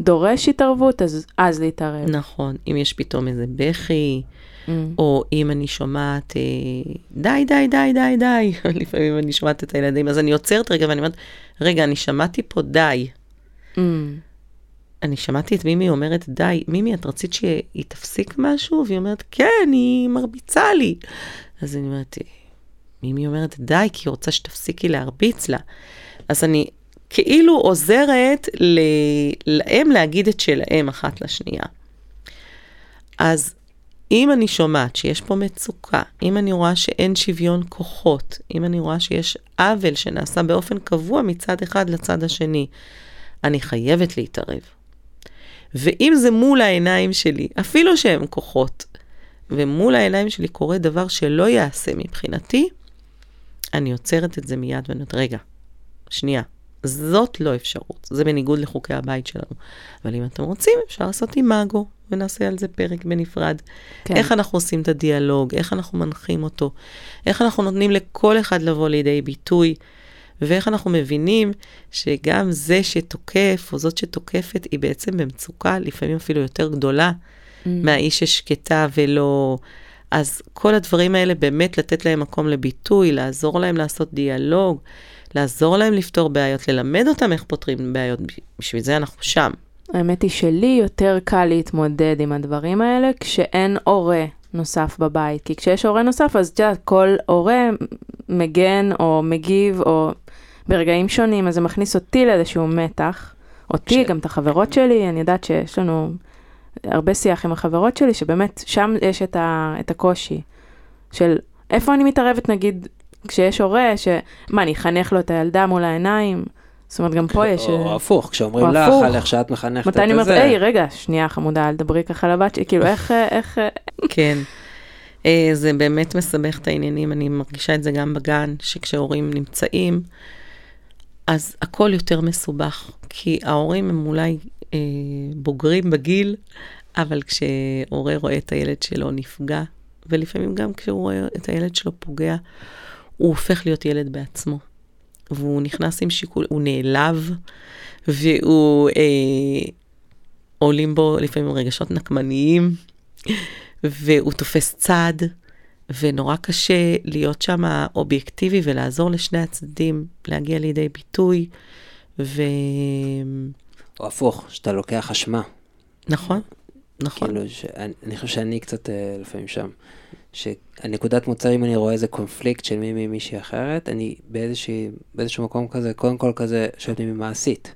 דורש התערבות, אז, אז להתערב. נכון, אם יש פתאום איזה בכי, Mm. או אם אני שומעת, אה, די, די, די, די, די, לפעמים אני שומעת את הילדים, אז אני עוצרת רגע ואני אומרת, רגע, אני שמעתי פה די. Mm. אני שמעתי את מימי אומרת, די, מימי, את רצית שהיא תפסיק משהו? והיא אומרת, כן, היא מרביצה לי. אז אני אומרת, מימי אומרת, די, כי היא רוצה שתפסיקי להרביץ לה. אז אני כאילו עוזרת ל... להם להגיד את שלהם אחת לשנייה. אז אם אני שומעת שיש פה מצוקה, אם אני רואה שאין שוויון כוחות, אם אני רואה שיש עוול שנעשה באופן קבוע מצד אחד לצד השני, אני חייבת להתערב. ואם זה מול העיניים שלי, אפילו שהם כוחות, ומול העיניים שלי קורה דבר שלא יעשה מבחינתי, אני עוצרת את זה מיד ואני אומרת, רגע, שנייה, זאת לא אפשרות, זה בניגוד לחוקי הבית שלנו. אבל אם אתם רוצים, אפשר לעשות אימאגו, ונעשה על זה פרק בנפרד. כן. איך אנחנו עושים את הדיאלוג, איך אנחנו מנחים אותו, איך אנחנו נותנים לכל אחד לבוא לידי ביטוי, ואיך אנחנו מבינים שגם זה שתוקף, או זאת שתוקפת, היא בעצם במצוקה, לפעמים אפילו יותר גדולה, Mm. מהאיש ששקטה ולא... אז כל הדברים האלה, באמת לתת להם מקום לביטוי, לעזור להם לעשות דיאלוג, לעזור להם לפתור בעיות, ללמד אותם איך פותרים בעיות, בשביל זה אנחנו שם. האמת היא שלי יותר קל להתמודד עם הדברים האלה כשאין הורה נוסף בבית. כי כשיש הורה נוסף, אז את יודעת, כל הורה מגן או מגיב, או ברגעים שונים, אז זה מכניס אותי לאיזשהו מתח. אותי, ש- גם את החברות שלי, אני יודעת שיש לנו הרבה שיח עם החברות שלי, שבאמת שם יש את, ה, את הקושי של איפה אני מתערבת, נגיד, כשיש הורה, שמה, אני אחנך לו את הילדה מול העיניים? זאת אומרת, גם פה יש... או אה, הפוך, כשאומרים או לך. על איך שאת מחנכת את מתי אני אומרת, זה. היי, רגע, שנייה חמודה, אל תדברי ככה לבת שלי, כאילו, איך, אה, איך, אה, כן. זה באמת מסבך את העניינים, אני מרגישה את זה גם בגן, שכשהורים נמצאים, אז הכל יותר מסובך, כי ההורים הם אולי אה, בוגרים בגיל, אבל כשהורה רואה את הילד שלו נפגע, ולפעמים גם כשהוא רואה את הילד שלו פוגע, הוא הופך להיות ילד בעצמו. והוא נכנס עם שיקול, הוא נעלב, והוא, אה, עולים בו לפעמים רגשות נקמניים, והוא תופס צד, ונורא קשה להיות שם אובייקטיבי ולעזור לשני הצדדים להגיע לידי ביטוי, ו... או הפוך, שאתה לוקח אשמה. נכון, נכון. כאילו, שאני, אני חושב שאני קצת אה, לפעמים שם. שהנקודת מוצא, אם אני רואה איזה קונפליקט של מי ממישהי אחרת, אני באיזושהי, באיזשהו מקום כזה, קודם כל כזה, שואל אותי מה עשית.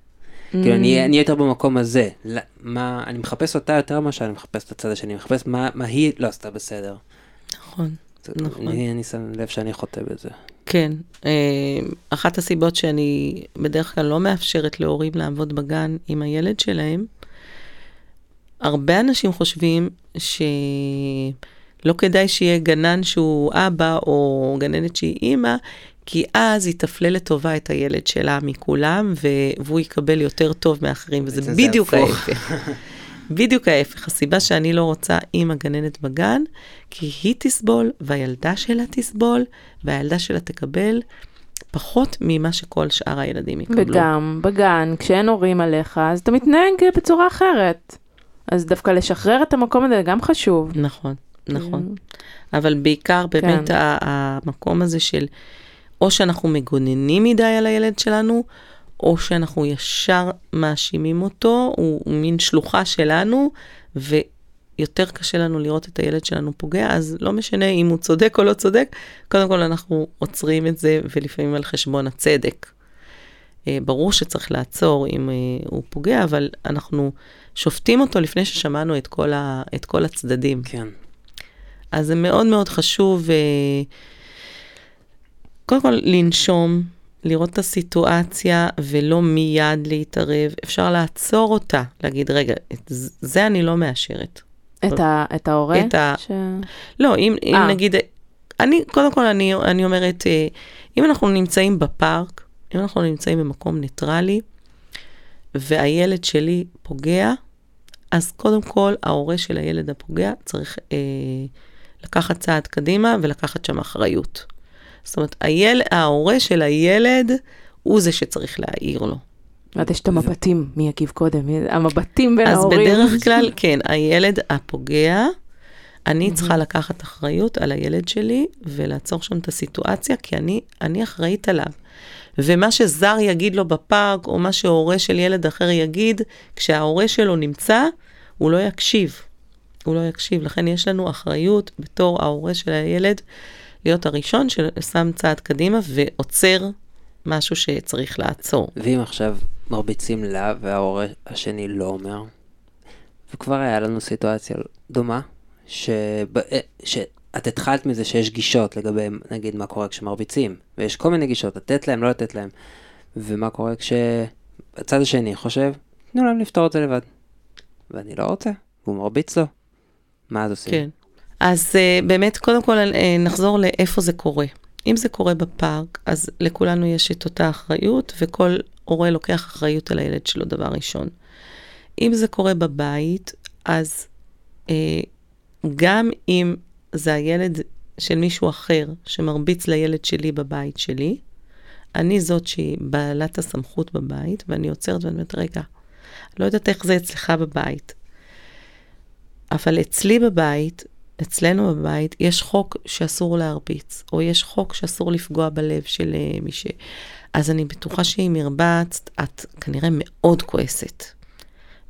כאילו, אני אני יותר במקום הזה. לא- מה, אני מחפש אותה יותר ממה שאני מחפש את הצד השני, אני מחפש מה מה היא לא עשתה בסדר. נכון. זה- נכון. אני אני שם לב שאני חוטא בזה. כן, אה, אחת הסיבות שאני בדרך כלל לא מאפשרת להורים לעבוד בגן עם הילד שלהם, הרבה אנשים חושבים שלא כדאי שיהיה גנן שהוא אבא או גננת שהיא אימא, כי אז היא תפלה לטובה את הילד שלה מכולם, והוא יקבל יותר טוב מאחרים, וזה בדיוק. ההפך. בדיוק ההפך. הסיבה שאני לא רוצה אימא גננת בגן, כי היא תסבול, והילדה שלה תסבול, והילדה שלה תקבל פחות ממה שכל שאר הילדים יקבלו. וגם בגן, כשאין הורים עליך, אז אתה מתנהג בצורה אחרת. אז דווקא לשחרר את המקום הזה גם חשוב. נכון, נכון. כאילו, אבל בעיקר באמת כן. המקום הזה של או שאנחנו מגוננים מדי על הילד שלנו, או שאנחנו ישר מאשימים אותו, הוא, הוא מין שלוחה שלנו, ויותר קשה לנו לראות את הילד שלנו פוגע, אז לא משנה אם הוא צודק או לא צודק, קודם כל אנחנו עוצרים את זה, ולפעמים על חשבון הצדק. אה, ברור שצריך לעצור אם אה, הוא פוגע, אבל אנחנו שופטים אותו לפני ששמענו את כל, ה, את כל הצדדים. כן. אז זה מאוד מאוד חשוב, אה, קודם כל לנשום, לראות את הסיטואציה ולא מיד להתערב. אפשר לעצור אותה, להגיד, רגע, את זה אני לא מאשרת. את ה- את ההורה? את ה- ש- לא, אם, אם אה. נגיד, אני, קודם כל אני, אני אומרת, אה, אם אנחנו נמצאים בפארק, אם אנחנו נמצאים במקום ניטרלי, והילד שלי פוגע, אז קודם כל ההורה של הילד הפוגע צריך אה, לקחת צעד קדימה ולקחת שם אחריות. זאת אומרת, היל, ההורה של הילד הוא זה שצריך להעיר לו. ואז יש את המבטים, מי יגיב קודם, המבטים בין אז ההורים. בדרך כלל, כן, הילד הפוגע, אני צריכה לקחת אחריות על הילד שלי ולעצור שם את הסיטואציה, כי אני, אני אחראית עליו. ומה שזר יגיד לו בפארק, או מה שהורה של ילד אחר יגיד, כשההורה שלו נמצא, הוא לא יקשיב. הוא לא יקשיב. לכן יש לנו אחריות בתור ההורה של הילד, להיות הראשון ששם צעד קדימה ועוצר משהו שצריך לעצור. ואם עכשיו מרביצים לה וההורה השני לא אומר, וכבר היה לנו סיטואציה דומה, שב... אה, שאת התחלת מזה שיש גישות לגבי נגיד מה קורה כשמרביצים, ויש כל מיני גישות, לתת להם, לא לתת להם, ומה קורה כשהצד השני חושב, תנו להם לפתור את זה לבד. ואני לא רוצה, והוא מרביץ לו. מה אז עושים? כן. אז uh, באמת, קודם כל uh, נחזור לאיפה זה קורה. אם זה קורה בפארק, אז לכולנו יש את אותה אחריות, וכל הורה לוקח אחריות על הילד שלו, דבר ראשון. אם זה קורה בבית, אז uh, גם אם זה הילד של מישהו אחר שמרביץ לילד שלי בבית שלי, אני זאת שהיא בעלת הסמכות בבית, ואני עוצרת ואני אומרת, רגע, לא יודעת איך זה אצלך בבית, אבל אצלי בבית, אצלנו בבית, יש חוק שאסור להרביץ, או יש חוק שאסור לפגוע בלב של אה, מי ש... אז אני בטוחה שאם הרבצת, את כנראה מאוד כועסת.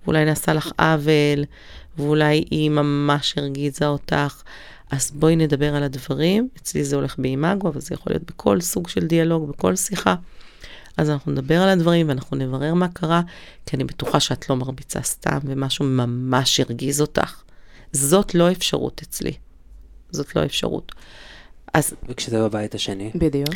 ואולי נעשה לך עוול, ואולי היא ממש הרגיזה אותך. אז בואי נדבר על הדברים. אצלי זה הולך באימאגו, אבל זה יכול להיות בכל סוג של דיאלוג, בכל שיחה. אז אנחנו נדבר על הדברים ואנחנו נברר מה קרה, כי אני בטוחה שאת לא מרביצה סתם ומשהו ממש הרגיז אותך. זאת לא אפשרות אצלי. זאת לא אפשרות. אז וכשזה בבית השני? בדיוק.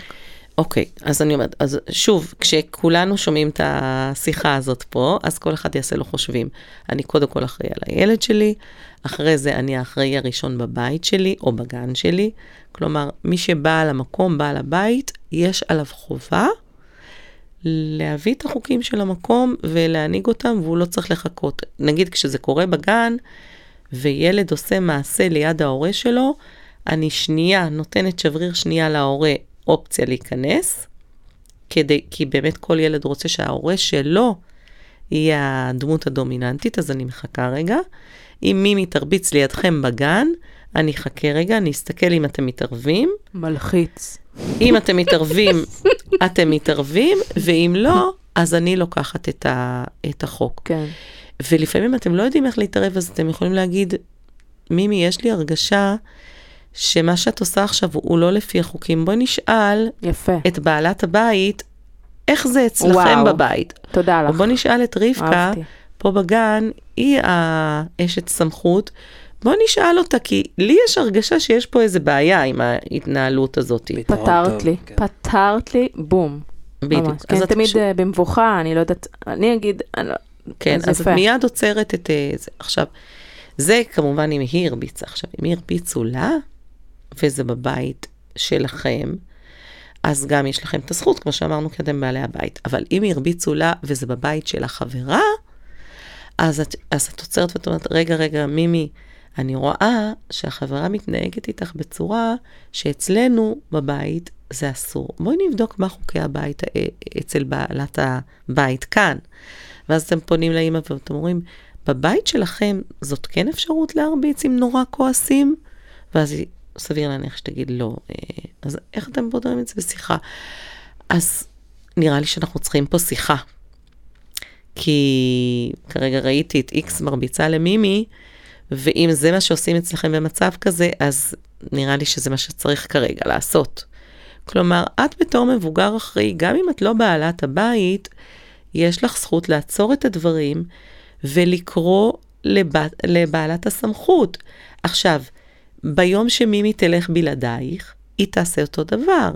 אוקיי, אז אני אומרת, אז שוב, כשכולנו שומעים את השיחה הזאת פה, אז כל אחד יעשה לו חושבים. אני קודם כל אחראי על הילד שלי, אחרי זה אני האחראי הראשון בבית שלי או בגן שלי. כלומר, מי שבא למקום, בעל הבית, יש עליו חובה להביא את החוקים של המקום ולהנהיג אותם, והוא לא צריך לחכות. נגיד כשזה קורה בגן, וילד עושה מעשה ליד ההורה שלו, אני שנייה נותנת שבריר שנייה להורה אופציה להיכנס, כדי, כי באמת כל ילד רוצה שההורה שלו יהיה הדמות הדומיננטית, אז אני מחכה רגע. אם מימי תרביץ לידכם בגן, אני אחכה רגע, אני אסתכל אם אתם מתערבים. מלחיץ. אם אתם מתערבים, אתם מתערבים, ואם לא, אז אני לוקחת את, ה, את החוק. כן. ולפעמים אתם לא יודעים איך להתערב, אז אתם יכולים להגיד, מימי, יש לי הרגשה שמה שאת עושה עכשיו הוא לא לפי החוקים. בואי נשאל יפה. את בעלת הבית, איך זה אצלכם וואו. בבית. תודה לך. בוא נשאל את רבקה, אהבתי. פה בגן, היא האשת סמכות. בוא נשאל אותה, כי לי יש הרגשה שיש פה איזה בעיה עם ההתנהלות הזאת. פתרת לי, כן. פתרת לי, בום. בדיוק. ממש. אז כן, את תמיד פשוט- אה, במבוכה, אני לא יודעת, אני אגיד, אני לא- כן, אז אז את. מיד עוצרת את אה, זה. עכשיו, זה כמובן אם היא הרביצה. עכשיו, אם היא הרביצו לה, וזה בבית שלכם, אז גם יש לכם את הזכות, כמו שאמרנו, כי אתם בעלי הבית. אבל אם הרביצו לה וזה בבית של החברה, אז את, אז את עוצרת ואת אומרת, רגע, רגע, מימי, אני רואה שהחברה מתנהגת איתך בצורה שאצלנו בבית זה אסור. בואי נבדוק מה חוקי הבית אה, אצל בעלת הבית כאן. ואז אתם פונים לאימא ואתם אומרים, בבית שלכם זאת כן אפשרות להרביץ אם נורא כועסים? ואז סביר להניח שתגיד לא. אה, אז איך אתם פותרים את זה בשיחה? אז נראה לי שאנחנו צריכים פה שיחה. כי כרגע ראיתי את איקס מרביצה למימי, ואם זה מה שעושים אצלכם במצב כזה, אז נראה לי שזה מה שצריך כרגע לעשות. כלומר, את בתור מבוגר אחראי, גם אם את לא בעלת הבית, יש לך זכות לעצור את הדברים ולקרוא לבת, לבעלת הסמכות. עכשיו, ביום שמימי תלך בלעדייך, היא תעשה אותו דבר.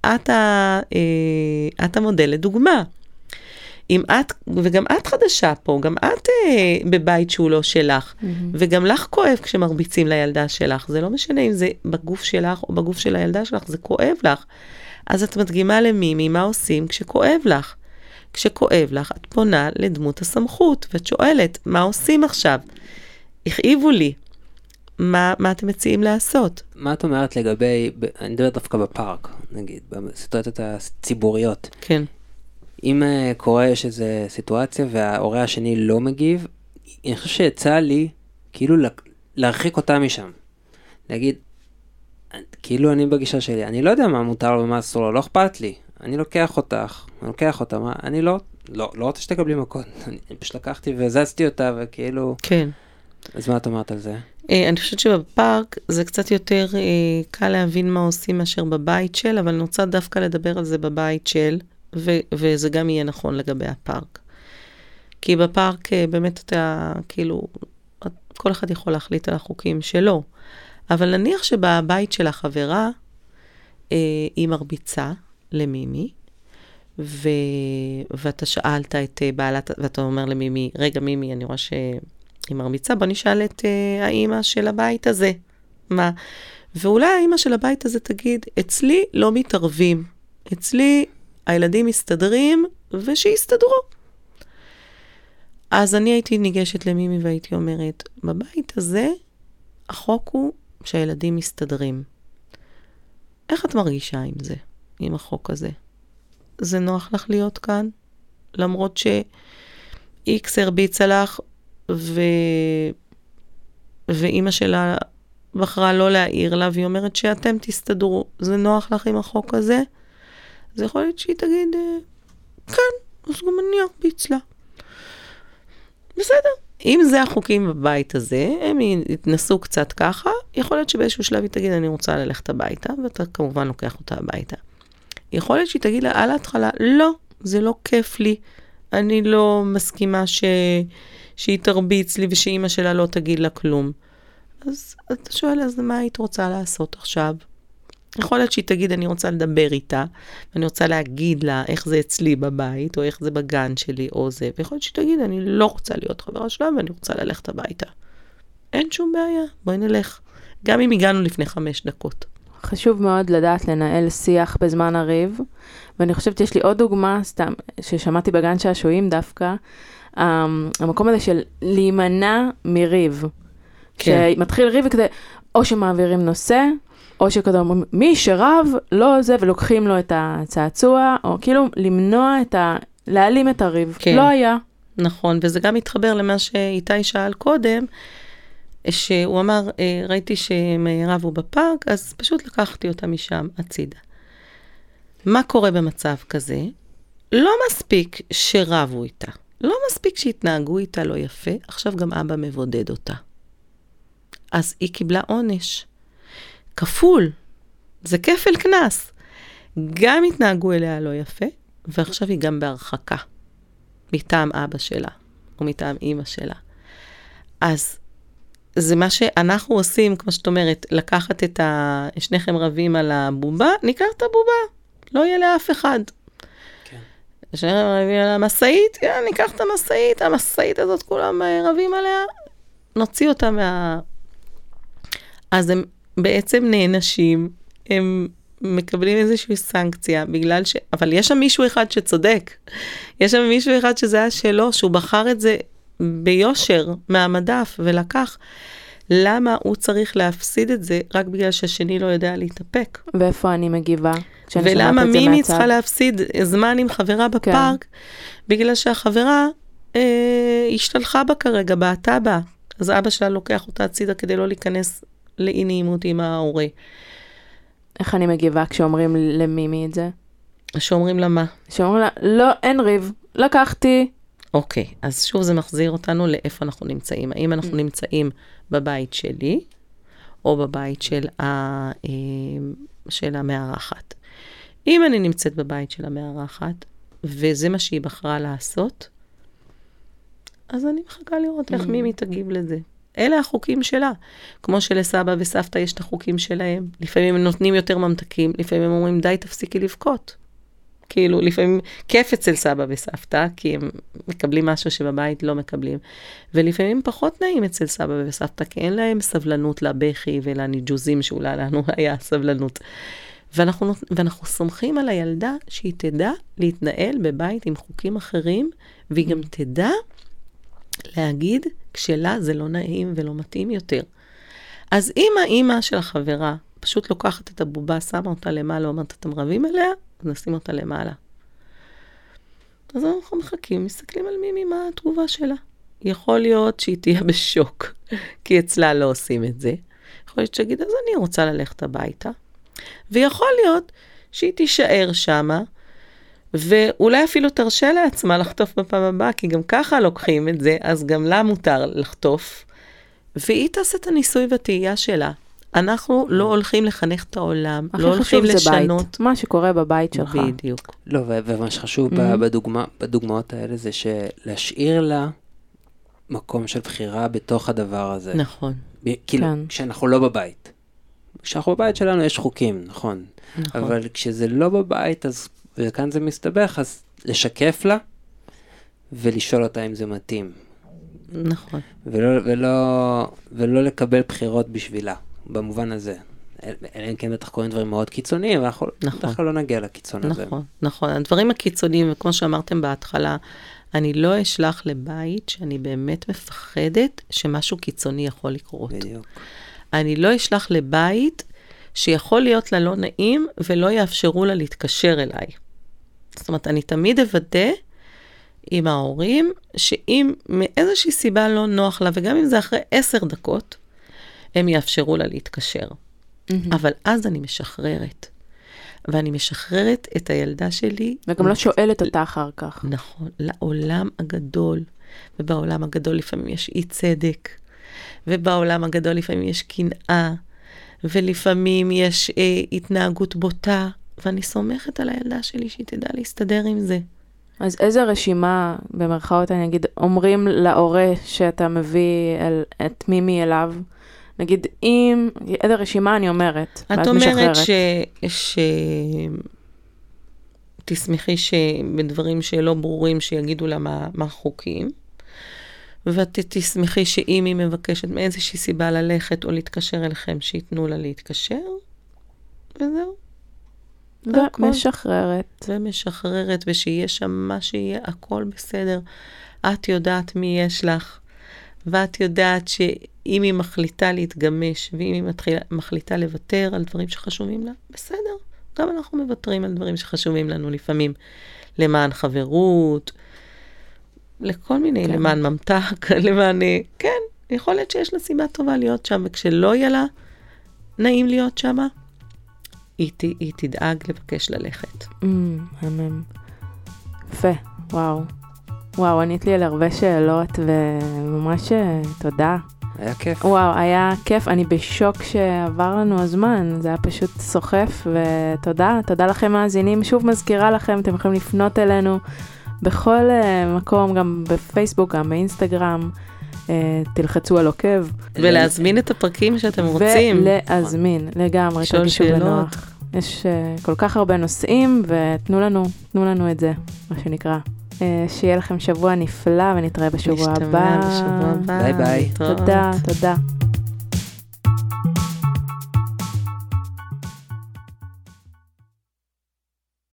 את, ה, אה, את המודל לדוגמה. אם את, וגם את חדשה פה, גם את אה, בבית שהוא לא שלך, וגם לך כואב כשמרביצים לילדה שלך, זה לא משנה אם זה בגוף שלך או בגוף של הילדה שלך, זה כואב לך. אז את מדגימה למימי מה עושים כשכואב לך. כשכואב לך, את פונה לדמות הסמכות, ואת שואלת, מה עושים עכשיו? הכאיבו לי, מה, מה אתם מציעים לעשות? מה את אומרת לגבי, אני מדבר דווקא בפארק, נגיד, בסיטואציות הציבוריות. כן. אם אה, קורה, יש איזו סיטואציה וההורה השני לא מגיב, אני חושב שיצא לי כאילו לה- להרחיק אותה משם. להגיד, כאילו אני בגישה שלי, אני לא יודע מה מותר לו ומה אסור לו, לא אכפת לי. אני לוקח אותך, אני לוקח אותה, מה, אני לא, לא, לא רוצה שתקבלי מכות, אני פשוט לקחתי והזזתי אותה וכאילו, כן. אז מה את אומרת על זה? אה, אני חושבת שבפארק זה קצת יותר אה, קל להבין מה עושים מאשר בבית של, אבל אני רוצה דווקא לדבר על זה בבית של, ו- וזה גם יהיה נכון לגבי הפארק. כי בפארק אה, באמת אתה, כאילו, כל אחד יכול להחליט על החוקים שלו. אבל נניח שבבית של החברה, אה, היא מרביצה למימי, ו... ואתה שאלת את אה, בעלת, ואתה אומר למימי, רגע מימי, אני רואה שהיא מרביצה, בוא נשאל את אה, האימא של הבית הזה. מה? ואולי האימא של הבית הזה תגיד, אצלי לא מתערבים, אצלי הילדים מסתדרים, ושיסתדרו. אז אני הייתי ניגשת למימי והייתי אומרת, בבית הזה החוק הוא שהילדים מסתדרים. איך את מרגישה עם זה, עם החוק הזה? זה נוח לך להיות כאן? למרות ש-X הרביצה לך, ו... ואימא שלה בחרה לא להעיר לה, והיא אומרת שאתם תסתדרו. זה נוח לך עם החוק הזה? אז יכול להיות שהיא תגיד, "אה, כן, אז גם אני ארביץ לה. בסדר. אם זה החוקים בבית הזה, הם יתנסו קצת ככה, יכול להיות שבאיזשהו שלב היא תגיד, אני רוצה ללכת הביתה, ואתה כמובן לוקח אותה הביתה. יכול להיות שהיא תגיד לה על ההתחלה, לא, זה לא כיף לי, אני לא מסכימה ש... שהיא תרביץ לי ושאימא שלה לא תגיד לה כלום. אז אתה שואל, אז מה היית רוצה לעשות עכשיו? יכול להיות שהיא תגיד, אני רוצה לדבר איתה, ואני רוצה להגיד לה איך זה אצלי בבית, או איך זה בגן שלי, או זה, ויכול להיות שהיא תגיד, אני לא רוצה להיות חברה שלה, ואני רוצה ללכת הביתה. אין שום בעיה, בואי נלך. גם אם הגענו לפני חמש דקות. חשוב מאוד לדעת לנהל שיח בזמן הריב, ואני חושבת שיש לי עוד דוגמה, סתם, ששמעתי בגן שעשועים דווקא, um, המקום הזה של להימנע מריב. כן. כשמתחיל ריב וכזה, או שמעבירים נושא, או שכזה אומרים, מי שרב, לא זה, ולוקחים לו את הצעצוע, או כאילו למנוע את ה... להעלים את הריב. כן. לא היה. נכון, וזה גם מתחבר למה שאיתי שאל קודם, שהוא אמר, אה, ראיתי שהם רבו בפארק, אז פשוט לקחתי אותה משם הצידה. מה קורה במצב כזה? לא מספיק שרבו איתה, לא מספיק שהתנהגו איתה לא יפה, עכשיו גם אבא מבודד אותה. אז היא קיבלה עונש. כפול. זה כפל קנס. גם התנהגו אליה לא יפה, ועכשיו היא גם בהרחקה. מטעם אבא שלה, או מטעם אימא שלה. אז זה מה שאנחנו עושים, כמו שאת אומרת, לקחת את ה... שניכם רבים על הבובה, ניקח את הבובה, לא יהיה לאף אחד. כן. שניכם רבים על המשאית, יאללה, ניקח את המשאית, המשאית הזאת, כולם אה, רבים עליה, נוציא אותה מה... אז הם בעצם נענשים, הם מקבלים איזושהי סנקציה, בגלל ש... אבל יש שם מישהו אחד שצודק. יש שם מישהו אחד שזה היה שלו, שהוא בחר את זה ביושר מהמדף ולקח. למה הוא צריך להפסיד את זה רק בגלל שהשני לא יודע להתאפק? ואיפה אני מגיבה? ולמה מימי? צריכה להפסיד זמן עם חברה בפארק? בגלל שהחברה אה, השתלחה בה כרגע, בעטה בה. אז אבא שלה לוקח אותה הצידה כדי לא להיכנס לאי נעימות עם ההורה. איך אני מגיבה כשאומרים למימי את זה? שאומרים לה מה? שאומרים לה, לא, אין ריב, לקחתי. אוקיי, אז שוב זה מחזיר אותנו לאיפה אנחנו נמצאים. האם אנחנו נמצאים בבית שלי, או בבית של, ה, אה, של המארחת. אם אני נמצאת בבית של המארחת, וזה מה שהיא בחרה לעשות, אז אני מחכה לראות איך מימי תגיב לזה. אלה החוקים שלה. כמו שלסבא וסבתא יש את החוקים שלהם. לפעמים הם נותנים יותר ממתקים, לפעמים הם אומרים, די, תפסיקי לבכות. כאילו, לפעמים כיף אצל סבא וסבתא, כי הם מקבלים משהו שבבית לא מקבלים. ולפעמים פחות נעים אצל סבא וסבתא, כי אין להם סבלנות לבכי ולניג'וזים שאולי לנו היה סבלנות. ואנחנו, ואנחנו סומכים על הילדה שהיא תדע להתנהל בבית עם חוקים אחרים, והיא גם תדע להגיד כשלה זה לא נעים ולא מתאים יותר. אז אם האימא של החברה פשוט לוקחת את הבובה, שמה אותה למעלה, אומרת, אתם רבים עליה? אז נשים אותה למעלה. אז אנחנו מחכים, מסתכלים על מימי מה התגובה שלה. יכול להיות שהיא תהיה בשוק, כי אצלה לא עושים את זה. יכול להיות שתגיד, אז אני רוצה ללכת הביתה. ויכול להיות שהיא תישאר שמה, ואולי אפילו תרשה לעצמה לחטוף בפעם הבאה, כי גם ככה לוקחים את זה, אז גם לה מותר לחטוף. והיא תעשה את הניסוי והטעייה שלה. אנחנו לא הולכים לחנך את העולם, לא הולכים לשנות. בית, מה שקורה בבית שלך. בדיוק. לא, ומה שחשוב mm-hmm. בדוגמה, בדוגמאות האלה זה שלהשאיר לה מקום של בחירה בתוך הדבר הזה. נכון. ב- כאילו, כן. כשאנחנו לא בבית. כשאנחנו בבית שלנו יש חוקים, נכון. נכון. אבל כשזה לא בבית, אז, וכאן זה מסתבך, אז לשקף לה ולשאול אותה אם זה מתאים. נכון. ולא, ולא, ולא לקבל בחירות בשבילה, במובן הזה. אלא אם כן בטח קורים דברים מאוד קיצוניים, ואנחנו נכון. לא נגיע לקיצון נכון, הזה. נכון, נכון. הדברים הקיצוניים, וכמו שאמרתם בהתחלה, אני לא אשלח לבית שאני באמת מפחדת שמשהו קיצוני יכול לקרות. בדיוק. אני לא אשלח לבית שיכול להיות לה לא נעים ולא יאפשרו לה להתקשר אליי. זאת אומרת, אני תמיד אוודא עם ההורים, שאם מאיזושהי סיבה לא נוח לה, וגם אם זה אחרי עשר דקות, הם יאפשרו לה להתקשר. Mm-hmm. אבל אז אני משחררת. ואני משחררת את הילדה שלי. וגם לא שואלת אותה אחר כך. נכון, לעולם הגדול. ובעולם הגדול לפעמים יש אי צדק, ובעולם הגדול לפעמים יש קנאה, ולפעמים יש אה, התנהגות בוטה, ואני סומכת על הילדה שלי שהיא תדע להסתדר עם זה. אז איזה רשימה, במרכאות אני אגיד, אומרים להורה שאתה מביא אל, את מימי אליו? נגיד, אם, איזה רשימה אני אומרת, את אומרת ש... ש... תשמחי שבדברים שלא ברורים שיגידו לה מה, מה חוקים, ואת תשמחי שאם היא מבקשת מאיזושהי סיבה ללכת או להתקשר אליכם, שייתנו לה להתקשר, וזהו. ומשחררת. ומשחררת, ושיהיה שם מה שיהיה, הכל בסדר. את יודעת מי יש לך, ואת יודעת שאם היא מחליטה להתגמש, ואם היא מתחילה, מחליטה לוותר על דברים שחשובים לה, בסדר. גם אנחנו מוותרים על דברים שחשובים לנו לפעמים, למען חברות, לכל מיני, כן. למען ממתק, למען... כן, יכול להיות שיש לה סיבה טובה להיות שם, וכשלא יהיה לה נעים להיות שם, היא, היא תדאג לבקש ללכת. מהמם. יפה, וואו. וואו, ענית לי על הרבה שאלות, וממש אה, תודה. היה כיף. וואו, היה כיף. אני בשוק שעבר לנו הזמן, זה היה פשוט סוחף, ותודה. תודה לכם מאזינים. שוב מזכירה לכם, אתם יכולים לפנות אלינו בכל uh, מקום, גם בפייסבוק, גם באינסטגרם. Uh, תלחצו על עוקב. ולהזמין את הפרקים שאתם רוצים. ולהזמין, לגמרי, לשאול שאלות. יש uh, כל כך הרבה נושאים, ותנו לנו, תנו לנו את זה, מה שנקרא. Uh, שיהיה לכם שבוע נפלא, ונתראה בשבוע הבא. נשתמע בשבוע הבא. ביי ביי. תודה, תודה.